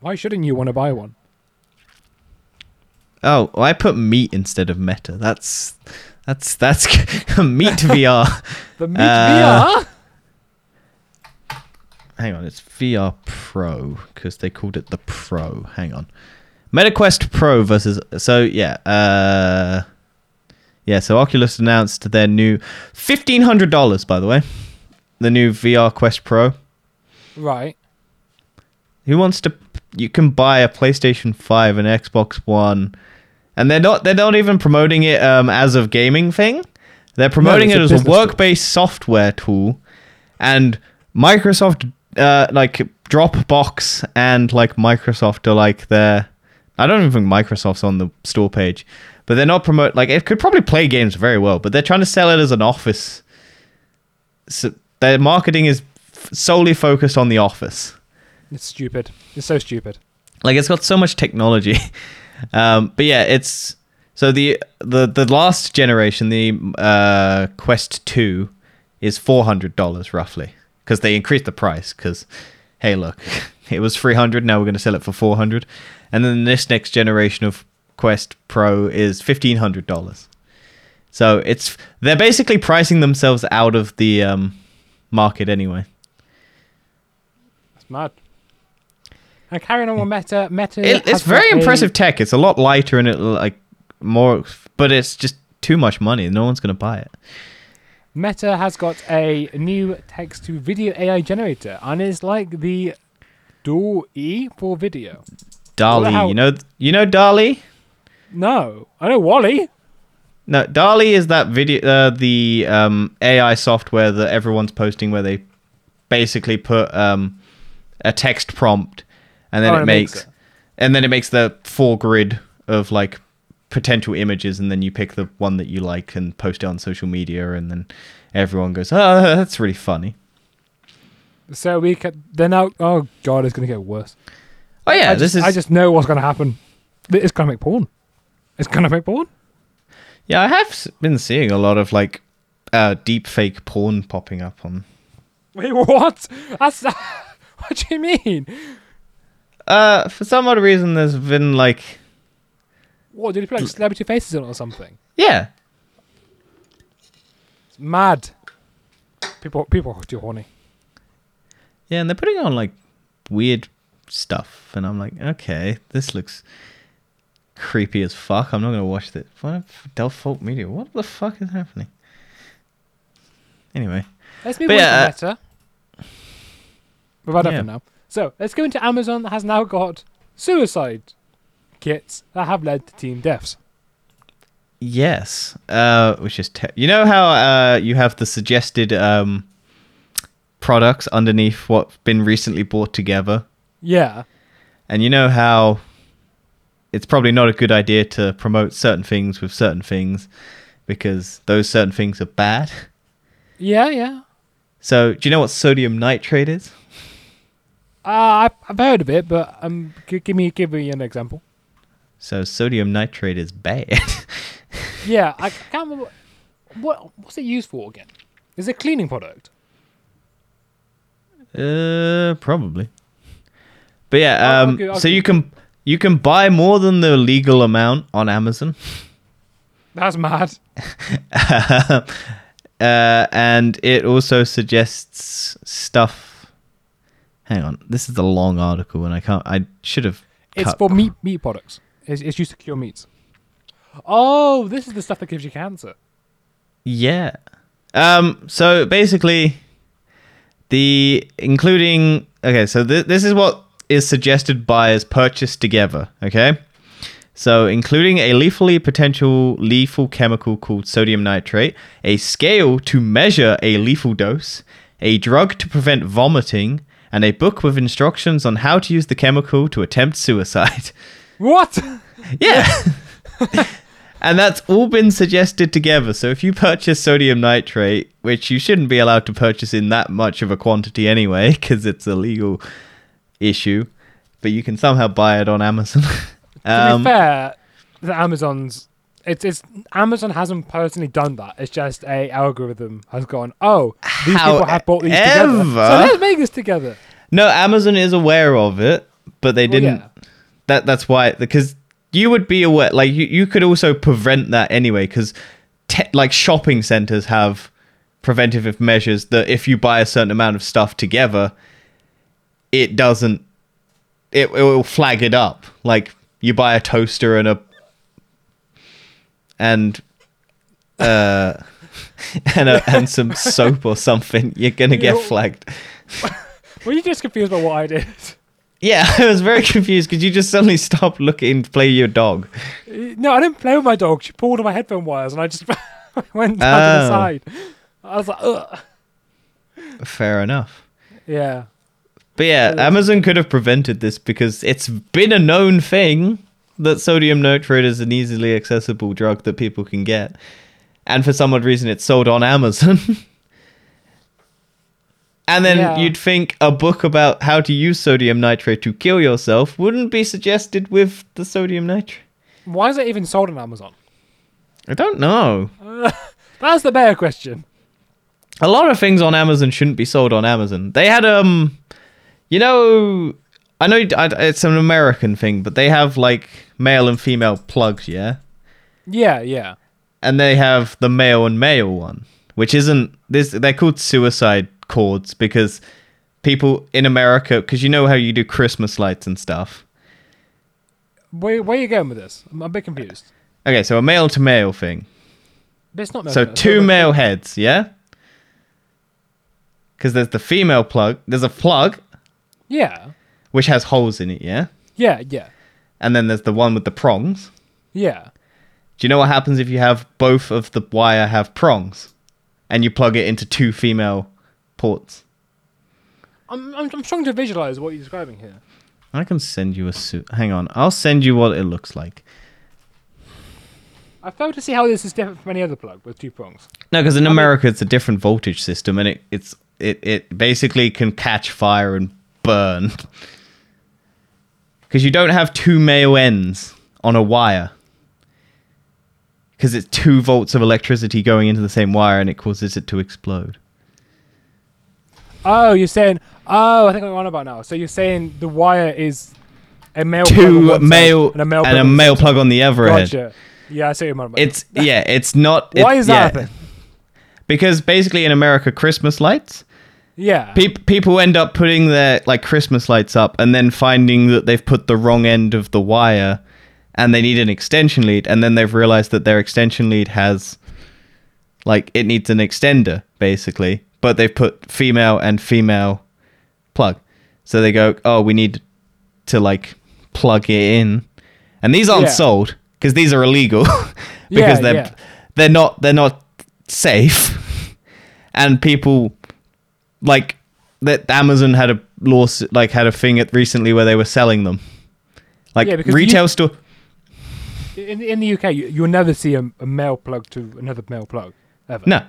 Why shouldn't you want to buy one? Oh, well, I put meat instead of meta. That's that's that's [laughs] meat [laughs] VR. The meat Uh, VR. Hang on, it's VR Pro because they called it the Pro. Hang on, MetaQuest Pro versus. So yeah, uh, yeah. So Oculus announced their new fifteen hundred dollars. By the way, the new VR Quest Pro. Right. Who wants to? You can buy a PlayStation Five and Xbox One, and they're not. They're not even promoting it um, as a gaming thing. They're promoting it's it a as a work-based software tool, and Microsoft, uh, like Dropbox and like Microsoft are like their. I don't even think Microsoft's on the store page, but they're not promote. Like it could probably play games very well, but they're trying to sell it as an office. So their marketing is f- solely focused on the office. It's stupid. It's so stupid. like it's got so much technology [laughs] um but yeah it's so the the the last generation the uh quest 2 is $400 roughly because they increased the price because hey look [laughs] it was 300 now we're going to sell it for 400 and then this next generation of quest pro is $1500 so it's they're basically pricing themselves out of the um market anyway It's mad. And carrying on with Meta, Meta. It, it's very got a- impressive tech. It's a lot lighter and it like more, but it's just too much money. No one's gonna buy it. Meta has got a new text to video AI generator, and it's like the Dual E for video. DALL-E, how- you know, you know DALL-E. No, I know Wally. No, DALL-E is that video, uh, the um, AI software that everyone's posting, where they basically put um, a text prompt, and then Oh, it it makes, makes it. and then it makes the four grid of like potential images, and then you pick the one that you like and post it on social media, and then everyone goes, "Oh, that's really funny." So we can. They're now. Oh god, it's gonna get worse. Oh yeah, I this just, is I just know what's gonna happen. It's gonna make porn. It's gonna make porn. Yeah, I have been seeing a lot of like uh, deep fake porn popping up on. Wait, [laughs] what? That's. [laughs] what do you mean? Uh, for some odd reason, there's been like, What did he put like celebrity faces on or something? yeah, It's mad. People, people are too horny. yeah, and they're putting on like weird stuff, and I'm like, okay, this looks creepy as fuck. I'm not gonna watch this. What if Default Media? What the fuck is happening? Anyway, Let's move on yeah, uh, to Meta. We've had yeah. for now. So let's go into Amazon that has now got suicide kits that have led to team deaths. yes, uh, which is te- you know how uh you have the suggested um products underneath what's been recently bought together. Yeah. And you know how it's probably not a good idea to promote certain things with certain things because those certain things are bad. Yeah, yeah. So, do you know what sodium nitrate is? Uh, I've, I've heard of it, but um, give me give me an example. So, sodium nitrate is bad. [laughs] Yeah, I can't remember what what's it used for again. Is it a cleaning product? uh, probably. But yeah, um, so you can you can buy more than the legal amount on Amazon. That's mad. [laughs] uh, and it also suggests stuff. Hang on, this is a long article, and I can't. I should have. It's cut- for meat meat products. It's, it's used to cure meats. Oh, this is the stuff that gives you cancer. Yeah. Um. So basically, the including okay. So th- this is what is suggested buyers purchase together. Okay. So including a lethally potential lethal chemical called sodium nitrate, a scale to measure a lethal dose, a drug to prevent vomiting, and a book with instructions on how to use the chemical to attempt suicide. [laughs] What? Yeah. [laughs] and that's all been suggested together. So if you purchase sodium nitrate, which you shouldn't be allowed to purchase in that much of a quantity anyway, [laughs] because it's a legal issue, but you can somehow buy it on Amazon. [laughs] to um, be fair, the Amazon's it's it's Amazon hasn't personally done that. It's just a algorithm has gone. Oh, these people have bought these together, so let's make this together. no, Amazon is aware of it, but they didn't. yeah. That that's why because you would be aware. Like you, you could also prevent that anyway because te- like shopping centers have preventive measures that if you buy a certain amount of stuff together, it doesn't. It, it will flag it up. Like you buy a toaster and a and uh [laughs] and a, and some soap or something, you're gonna get You're- flagged. [laughs] Were you just confused by what I did? Yeah, [laughs] I was very confused because you just suddenly stopped looking to play your dog. No, I didn't play with my dog. She pulled on my headphone wires, and I just went down to the Oh. side. I was like, ugh. Fair enough. Yeah. But yeah. Amazon could have prevented this because it's been a known thing that sodium nitrate is an easily accessible drug that people can get. And for some odd reason, it's sold on Amazon. [laughs] and then Yeah. you'd think a book about how to use sodium nitrate to kill yourself wouldn't be suggested with the sodium nitrate. Why is it even sold on Amazon? I don't know. [laughs] That's the better question. a lot of things on Amazon shouldn't be sold on Amazon. They had um, you know, I know it's an American thing, but they have like male and female plugs, yeah, Yeah, yeah. and they have the male and male one, which isn't this. They're called suicide cords because people in America, because you know how you do Christmas lights and stuff. Where, where are you going with this? I'm a bit confused. Okay, so a male to male thing. But it's not. So no, no, two male heads, yeah. Because there's the female plug. There's a plug Yeah, which has holes in it, yeah. yeah, yeah, and then there's the one with the prongs. yeah. Do you know what happens if you have both of the wire have prongs, and you plug it into two female ports? I'm, I'm, I'm trying to visualize what you're describing here. I can send you a suit. Hang on, I'll send you what it looks like. I fail to see how this is different from any other plug with two prongs. No, because in America it's a different voltage system, and it it's it it basically can catch fire and burn. Because you don't have two male ends on a wire. Because it's two volts of electricity going into the same wire, and it causes it to explode. Oh, you're saying. Oh, I think I'm on about now. So you're saying the wire is a male plug on two side male and a male and a the male plug on the other end. Yeah, I see what you're about. It's yeah, it's not. Why it- is that yeah. a? Because basically in America, Christmas lights, Yeah. pe- people end up putting their like Christmas lights up and then finding that they've put the wrong end of the wire, and they need an extension lead, and then they've realized that their extension lead has, like, it needs an extender basically, but they've put female and female plug, so they go, oh, we need to like plug it in, and these aren't Yeah. sold because these are illegal [laughs] Yeah, because they're yeah. they're not they're not safe [laughs] and people like that Amazon had a lawsuit like had a thing at recently where they were selling them. Like Yeah, retail store in, in the UK, you, you'll never see a, a male plug to another male plug ever. no.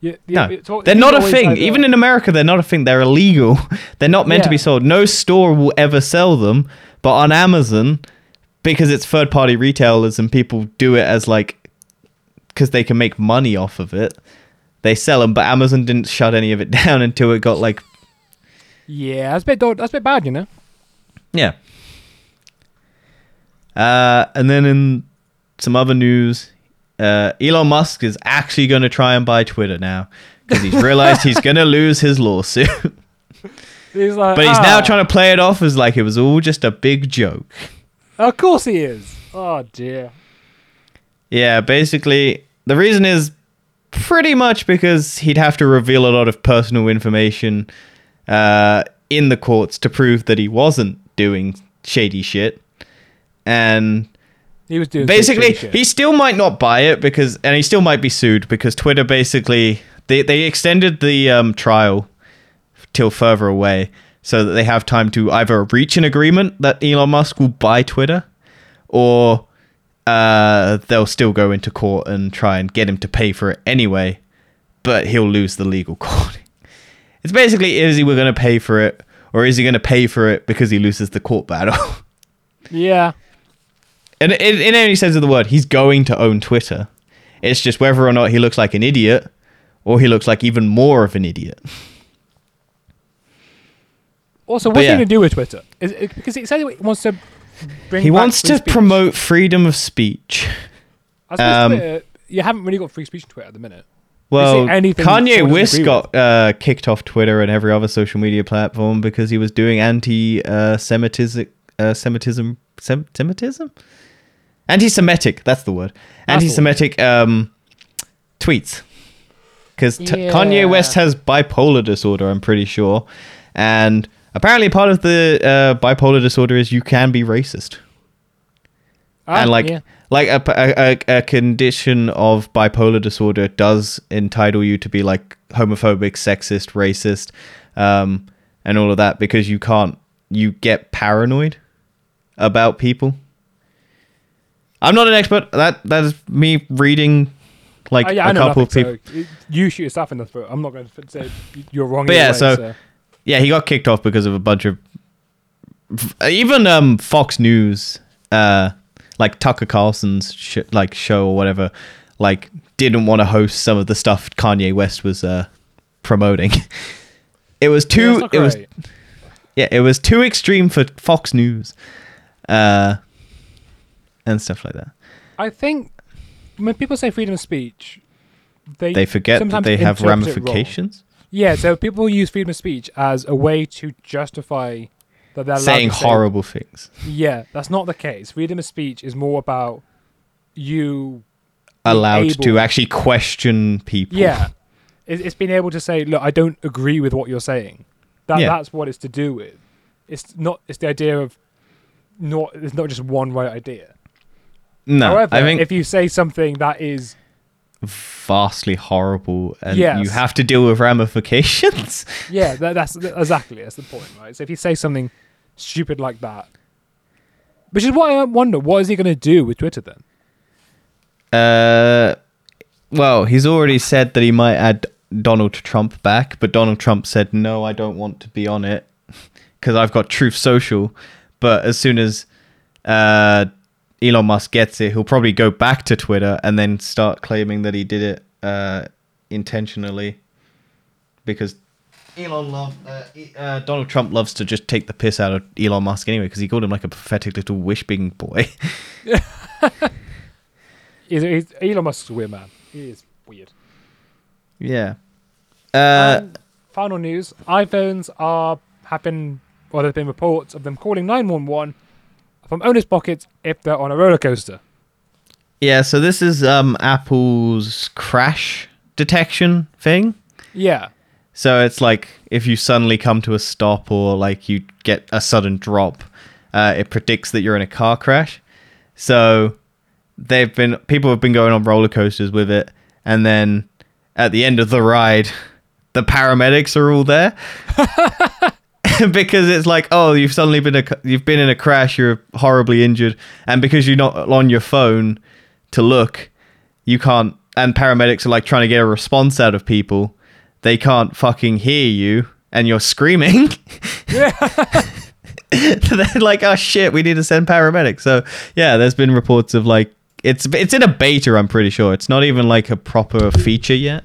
Yeah, no. yeah, it's al- they're not a thing. even in America they're not a thing. They're illegal. [laughs] They're not meant to be sold. No store will ever sell them but on Amazon because it's third party retailers and people do it as like because they can make money off of it they sell them but Amazon didn't shut any of it [laughs] down until it got like Yeah, that's a bit that's a bit bad, you know. Yeah. Uh, and then in some other news, uh, Elon Musk is actually going to try and buy Twitter now because he's realized he's [laughs] going to lose his lawsuit. [laughs] He's like, but he's now "Ah." trying to play it off as like it was all just a big joke. Of course he is. Oh dear. Yeah, basically, the reason is pretty much because he'd have to reveal a lot of personal information uh, in the courts to prove that he wasn't doing shady shit. And He was doing basically he still might not buy it because and he still might be sued because twitter basically they, they extended the um, trial till further away so that they have time to either reach an agreement that elon musk will buy twitter or uh, they'll still go into court and try and get him to pay for it anyway but he'll lose the legal [laughs] court it's basically is he going to pay for it or is he going to pay for it because he loses the court battle [laughs] yeah. And in, in any sense of the word, he's going to own Twitter. It's just whether or not he looks like an idiot or he looks like even more of an idiot. Also, what's yeah. he going to do with Twitter? Is it, because he says he wants to bring He back wants free to speech. promote freedom of speech. I um, Twitter, you haven't really got free speech on Twitter at the minute. Well, Kanye West got uh, kicked off Twitter and every other social media platform because he was doing anti-Semitism, uh, Semitism, Sem- Semitism, anti-Semitic. That's the word. That's. Anti-Semitic um, tweets. Because Yeah. Kanye West has bipolar disorder, I'm pretty sure, and apparently part of the uh, bipolar disorder is you can be racist Ah, and like yeah. like a, a, a- condition of bipolar disorder does entitle you to be like homophobic sexist racist um and all of that because you can't you get paranoid about people i'm not an expert that that is me reading like Oh, yeah, a couple of people so you shoot yourself in the foot. I'm not going to say you're wrong. But yeah, way, so- yeah he got kicked off because of a bunch of even um fox news uh like tucker carlson's sh- like show or whatever like didn't want to host some of the stuff kanye west was uh promoting. [laughs] It was too not it was yeah it was too extreme for fox news uh and stuff like that. I think when people say freedom of speech, they they forget that they have interpret it wrong. ramifications Yeah, so people use freedom of speech as a way to justify that they're saying say- horrible things Yeah, that's not the case. Freedom of speech is more about you. allowed to actually question people Yeah, it's, it's being able to say, look, I don't agree with what you're saying. That Yeah. that's what it's to do with. It's not. It's the idea of not. It's not just one right idea. no However, i think if you say something that is vastly horrible and Yes. you have to deal with ramifications. [laughs] Yeah, that, that's exactly that's the point, right? So if you say something stupid like that, which is why I wonder, what is he going to do with Twitter then? Uh well, he's already said that he might add Donald Trump back, but Donald Trump said no, I don't want to be on it cuz I've got Truth Social. But as soon as uh Elon Musk gets it, he'll probably go back to Twitter and then start claiming that he did it uh intentionally because Elon love uh, uh, Donald Trump loves to just take the piss out of Elon Musk anyway because he called him like a pathetic little wishing boy. [laughs] He's, he's, Elon Musk's a weird man. He is weird. yeah. Uh, And final news: iPhones are have been. Well, there have been reports of them calling 911 from owners' pockets if they're on a roller coaster. yeah. So this is um Apple's crash detection thing. Yeah, So it's like if you suddenly come to a stop or like you get a sudden drop, uh, it predicts that you're in a car crash. So they've been people have been going on roller coasters with it, and then at the end of the ride, [laughs] the paramedics are all there. [laughs] [laughs] because it's like, oh, you've suddenly been a you've been in a crash, you're horribly injured, and because you're not on your phone to look, you can't. And paramedics are like trying to get a response out of people. They can't fucking hear you, and you're screaming. [laughs] They're like, oh shit, we need to send paramedics. So yeah, there's been reports of like it's it's in a beta. I'm pretty sure it's not even like a proper feature yet.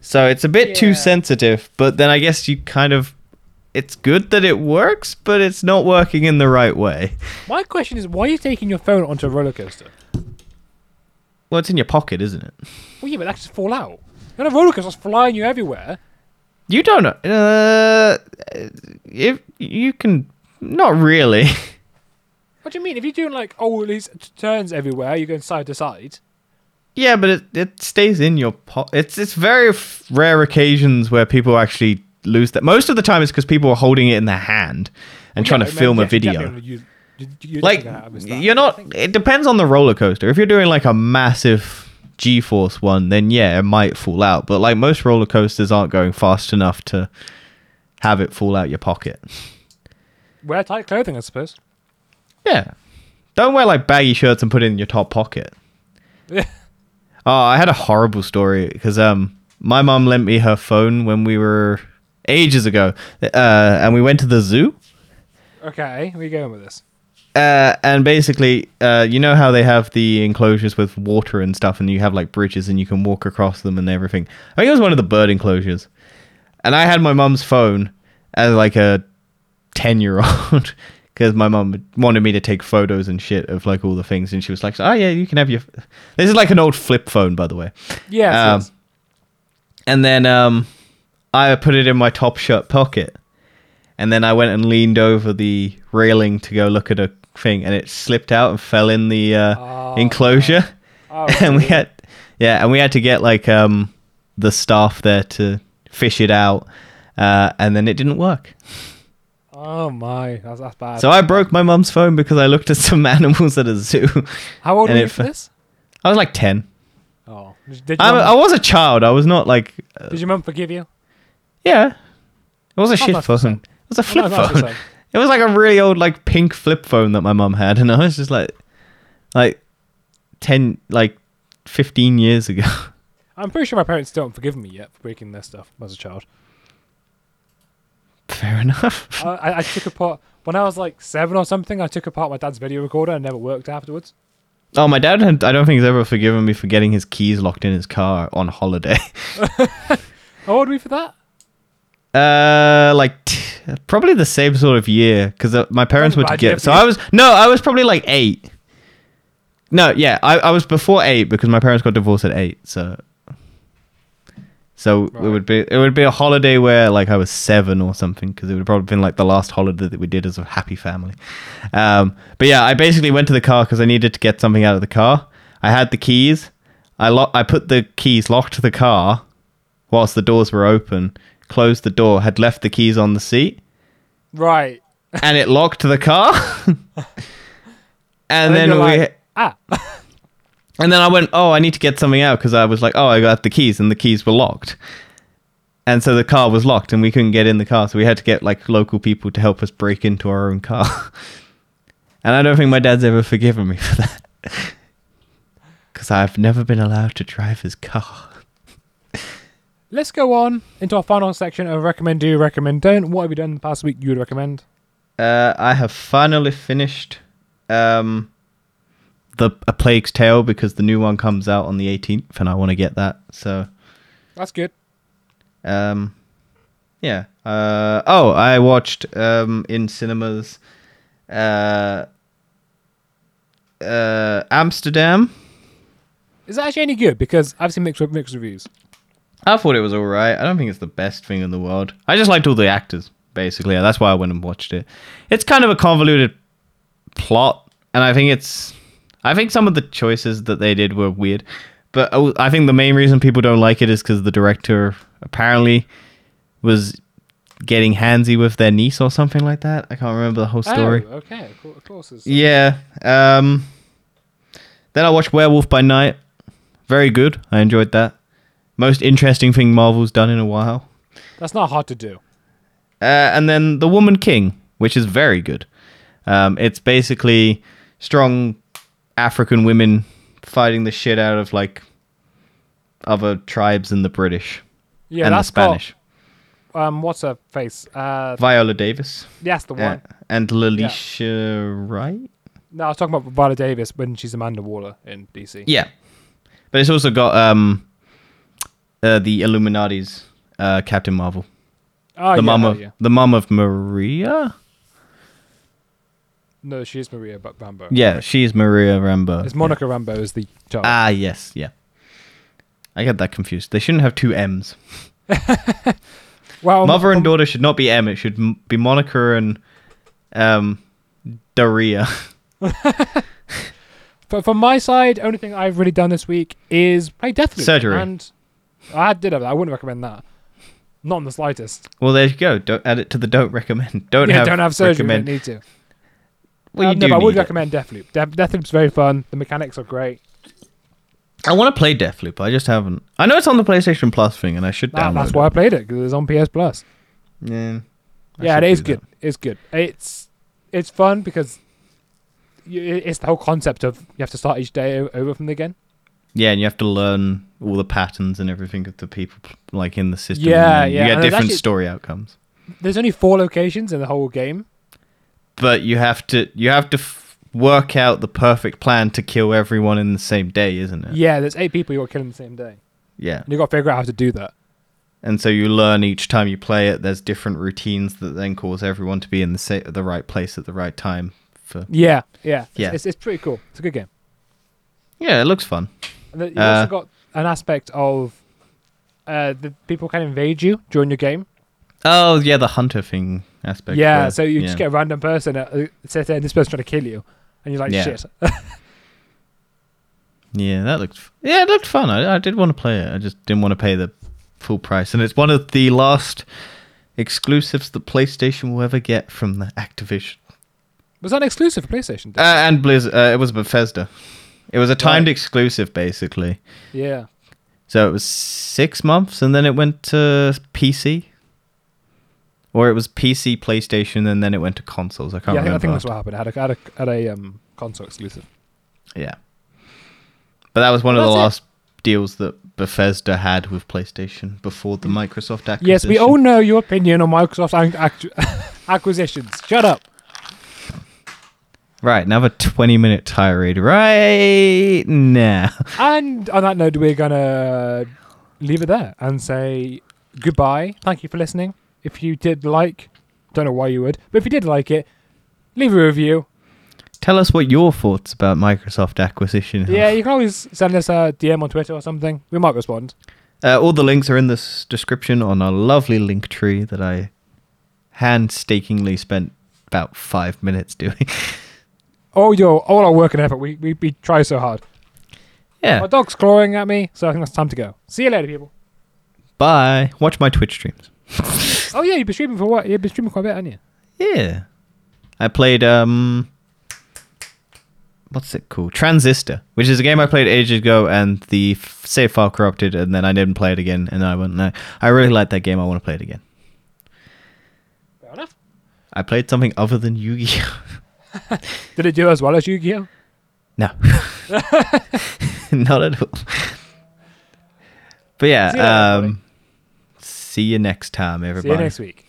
So it's a bit Yeah. too sensitive. But then I guess you kind of it's good that it works, but it's not working in the right way. my question is, why are you taking your phone onto a roller coaster? Well, it's in your pocket, isn't it? Well, yeah, but that just fall out. And a roller coaster's flying you everywhere. You don't know. Uh, if you can, not really. [laughs] What do you mean? If you're doing like all these turns everywhere, you're going side to side. Yeah, but it, it stays in your pocket. It's it's very f- rare occasions where people actually lose that. Most of the time, it's because people are holding it in their hand and trying Yeah, to film a yeah, you video. definitely you- you like definitely have this stuff. you're not. It depends on the roller coaster. If you're doing like a massive G-force one, then yeah, it might fall out. But like most roller coasters aren't going fast enough to have it fall out your pocket. Wear tight clothing, I suppose. Yeah. Don't wear like baggy shirts and put it in your top pocket. Yeah. Oh, I had a horrible story because um my mom lent me her phone when we were ages ago, uh, and we went to the zoo. Okay, where are you going with this? Uh, and basically, uh, you know how they have the enclosures with water and stuff, and you have like bridges and you can walk across them and everything. I think it was one of the bird enclosures, and I had my mum's phone as like a ten year old because [laughs] my mum wanted me to take photos and shit of like all the things, and she was like, "Oh yeah, you can have your." This is like an old flip phone, by the way. Yeah. Um. And then um, I put it in my top shirt pocket, and then I went and leaned over the railing to go look at a thing, and it slipped out and fell in the uh, Oh, enclosure. Oh, [laughs] and we had yeah and we had to get like um the staff there to fish it out uh and then it didn't work. Oh my, that's, that's bad. so i broke my mum's phone because i looked at some [laughs] animals at a zoo. How old were you for this? i was like 10 Oh, did I, mum, I was a child. I was not like uh, did your mum forgive you? Yeah it was a shit phone it was a flip Oh, no, phone [laughs] it was like a really old like pink flip phone that my mum had and i was just like like 10 like 15 years ago [laughs] I'm pretty sure my parents still haven't forgiven me yet for breaking their stuff as a child. fair enough [laughs] I, I, took apart when I was like seven or something. I took apart my dad's video recorder and never worked afterwards. Oh, my dad, had, I don't think he's ever forgiven me for getting his keys locked in his car on holiday. How old were you for that? Uh, like t- probably the same sort of year because uh, my parents were together. So. I was no, I was probably like eight. No, yeah, I, I was before eight because my parents got divorced at eight. So, so it would be it would be a holiday where like I was seven or something because it would have probably been like the last holiday that we did as a happy family. Um, but yeah, I basically went to the car because I needed to get something out of the car. I had the keys. I lo- I put the keys locked the car whilst the doors were open. Closed the door. Had left the keys on the seat Right. and it locked the car. [laughs] and, And then then we like, Ah. [laughs] and then I went, "Oh, I need to get something out because I was like, "Oh, I got the keys and the keys were locked." And so the car was locked and we couldn't get in the car, so we had to get like local people to help us break into our own car. [laughs] and I don't think my dad's ever forgiven me for that. Cuz I've never been allowed to drive his car. Let's go on into our final section of recommend, do, recommend, don't. What have you done the past week you would recommend? Uh, I have finally finished um, the A Plague's Tale because the new one comes out on the 18th, and I want to get that. So, That's good. um, yeah. Uh, oh, I watched um, in cinemas uh, uh, Amsterdam. Is that actually any good? Because I've seen mixed mixed reviews. I thought it was alright. I don't think it's the best thing in the world. I just liked all the actors, basically. That's why I went and watched it. It's kind of a convoluted plot, and I think it's. I think some of the choices that they did were weird, but oh, I think the main reason people don't like it is because the director apparently was getting handsy with their niece or something like that. I can't remember the whole story. Oh, okay. Of Of course. It's, Yeah. Um, then I watched Werewolf by Night. Very good. I enjoyed that. Most interesting thing Marvel's done in a while. That's not hard to do. Uh, and then The Woman King, which is very good. Um, it's basically strong African women fighting the shit out of like other tribes and the British Yeah, and the that's got, Spanish. um, what's her face? Uh, Viola Davis that's the uh, one. and Lalisha Wright. No, I was talking about Viola Davis when she's Amanda Waller in DC. Yeah, but it's also got um, uh, the Illuminati's uh, Captain Marvel, Oh, the yeah, hell of yeah. the mum of Maria. No, she is Maria Ba- Rambeau. Yeah, she's Maria Rambeau. It's Monica Rambeau is the child. Ah, yes, yeah. I get that confused. They shouldn't have two M's. [laughs] well, Mother and daughter should not be M. It should be Monica and um, Daria. [laughs] [laughs] But from my side, only thing I've really done this week is play Deathloop. Surgery. And I did have that. I wouldn't recommend that. Not in the slightest. Well, there you go. Don't add it to the don't recommend. [laughs] Don't yeah, have don't have surgery. recommend. Don't need to. Well, you Um, do no, but I would it. recommend Deathloop. De- Deathloop's very fun. The mechanics are great. I want to play Deathloop. I just haven't. I know it's on the PlayStation Plus thing, and I should That- download that's it. why I played it because it's on PS Plus. Yeah. I yeah, it is good. It's good. It's it's fun because you, it's the whole concept of you have to start each day over from the again. Yeah, and you have to learn all the patterns and everything of the people like in the system. Yeah, yeah, You get and different actually- story outcomes, There's only four locations in the whole game. but you have to you have to f- work out the perfect plan to kill everyone in the same day, isn't it? Yeah, there's eight people you got to kill in the same day. Yeah. And you got to figure out how to do that. and so you learn each time you play it. There's different routines that then cause everyone to be in the sa- the right place at the right time. For Yeah, yeah, Yeah. It's, it's, it's pretty cool. It's a good game. yeah, it looks fun. And you've Uh, also got an aspect of uh, the people can invade you during your game. Oh yeah, the hunter thing aspect. yeah, where- so you yeah. just get a random person that uh, says, "Hey, this person's trying to kill you," and you're like, Yeah. "Shit." [laughs] Yeah, that looked. Yeah, it looked fun. I, I did want to play it. I just didn't want to pay the full price, and it's one of the last exclusives that PlayStation will ever get from the Activision Was that an exclusive for PlayStation? uh, and Blizzard. Uh, it was Bethesda. It was a timed Right. exclusive, basically. yeah. So it was six months, and then it went to PC, or it was PC, PlayStation, and then it went to consoles. I can't yeah, I think, I think that's what happened. I had a, had a, had a um, console exclusive. Yeah. But that was one of the it. last deals that Bethesda had with PlayStation before the Microsoft acquisition. Yes, we all know your opinion on Microsoft ac- [laughs] acquisitions. Shut up. Right, another 20 minute tirade right now. And on that note, we're gonna leave it there and say goodbye. Thank you for listening. If you did like, don't know why you would, but if you did like it, leave a review. Tell us what your thoughts about Microsoft acquisition are. Yeah, you can always send us a DM on Twitter or something. We might respond. Uh, all the links are in this description on a lovely link tree that I handstakingly spent about five minutes doing. [laughs] All your all our work and effort. We we, we try so hard. yeah. My dog's clawing at me, so I think it's time to go. See you later, people. Bye. Watch my Twitch streams. [laughs] Oh yeah, you've been streaming for what? You've been streaming quite a bit, haven't you? Yeah. I played um what's it called? Transistor, which is a game I played ages ago and the f- save file corrupted and then I didn't play it again and I went no. I really like that game. I want to play it again. Fair enough. I played something other than Yu-Gi-Oh. [laughs] [laughs] Did it do as well as Yu-Gi-Oh? No. [laughs] Not at all. But yeah, See you um see you next time everybody. See you next week.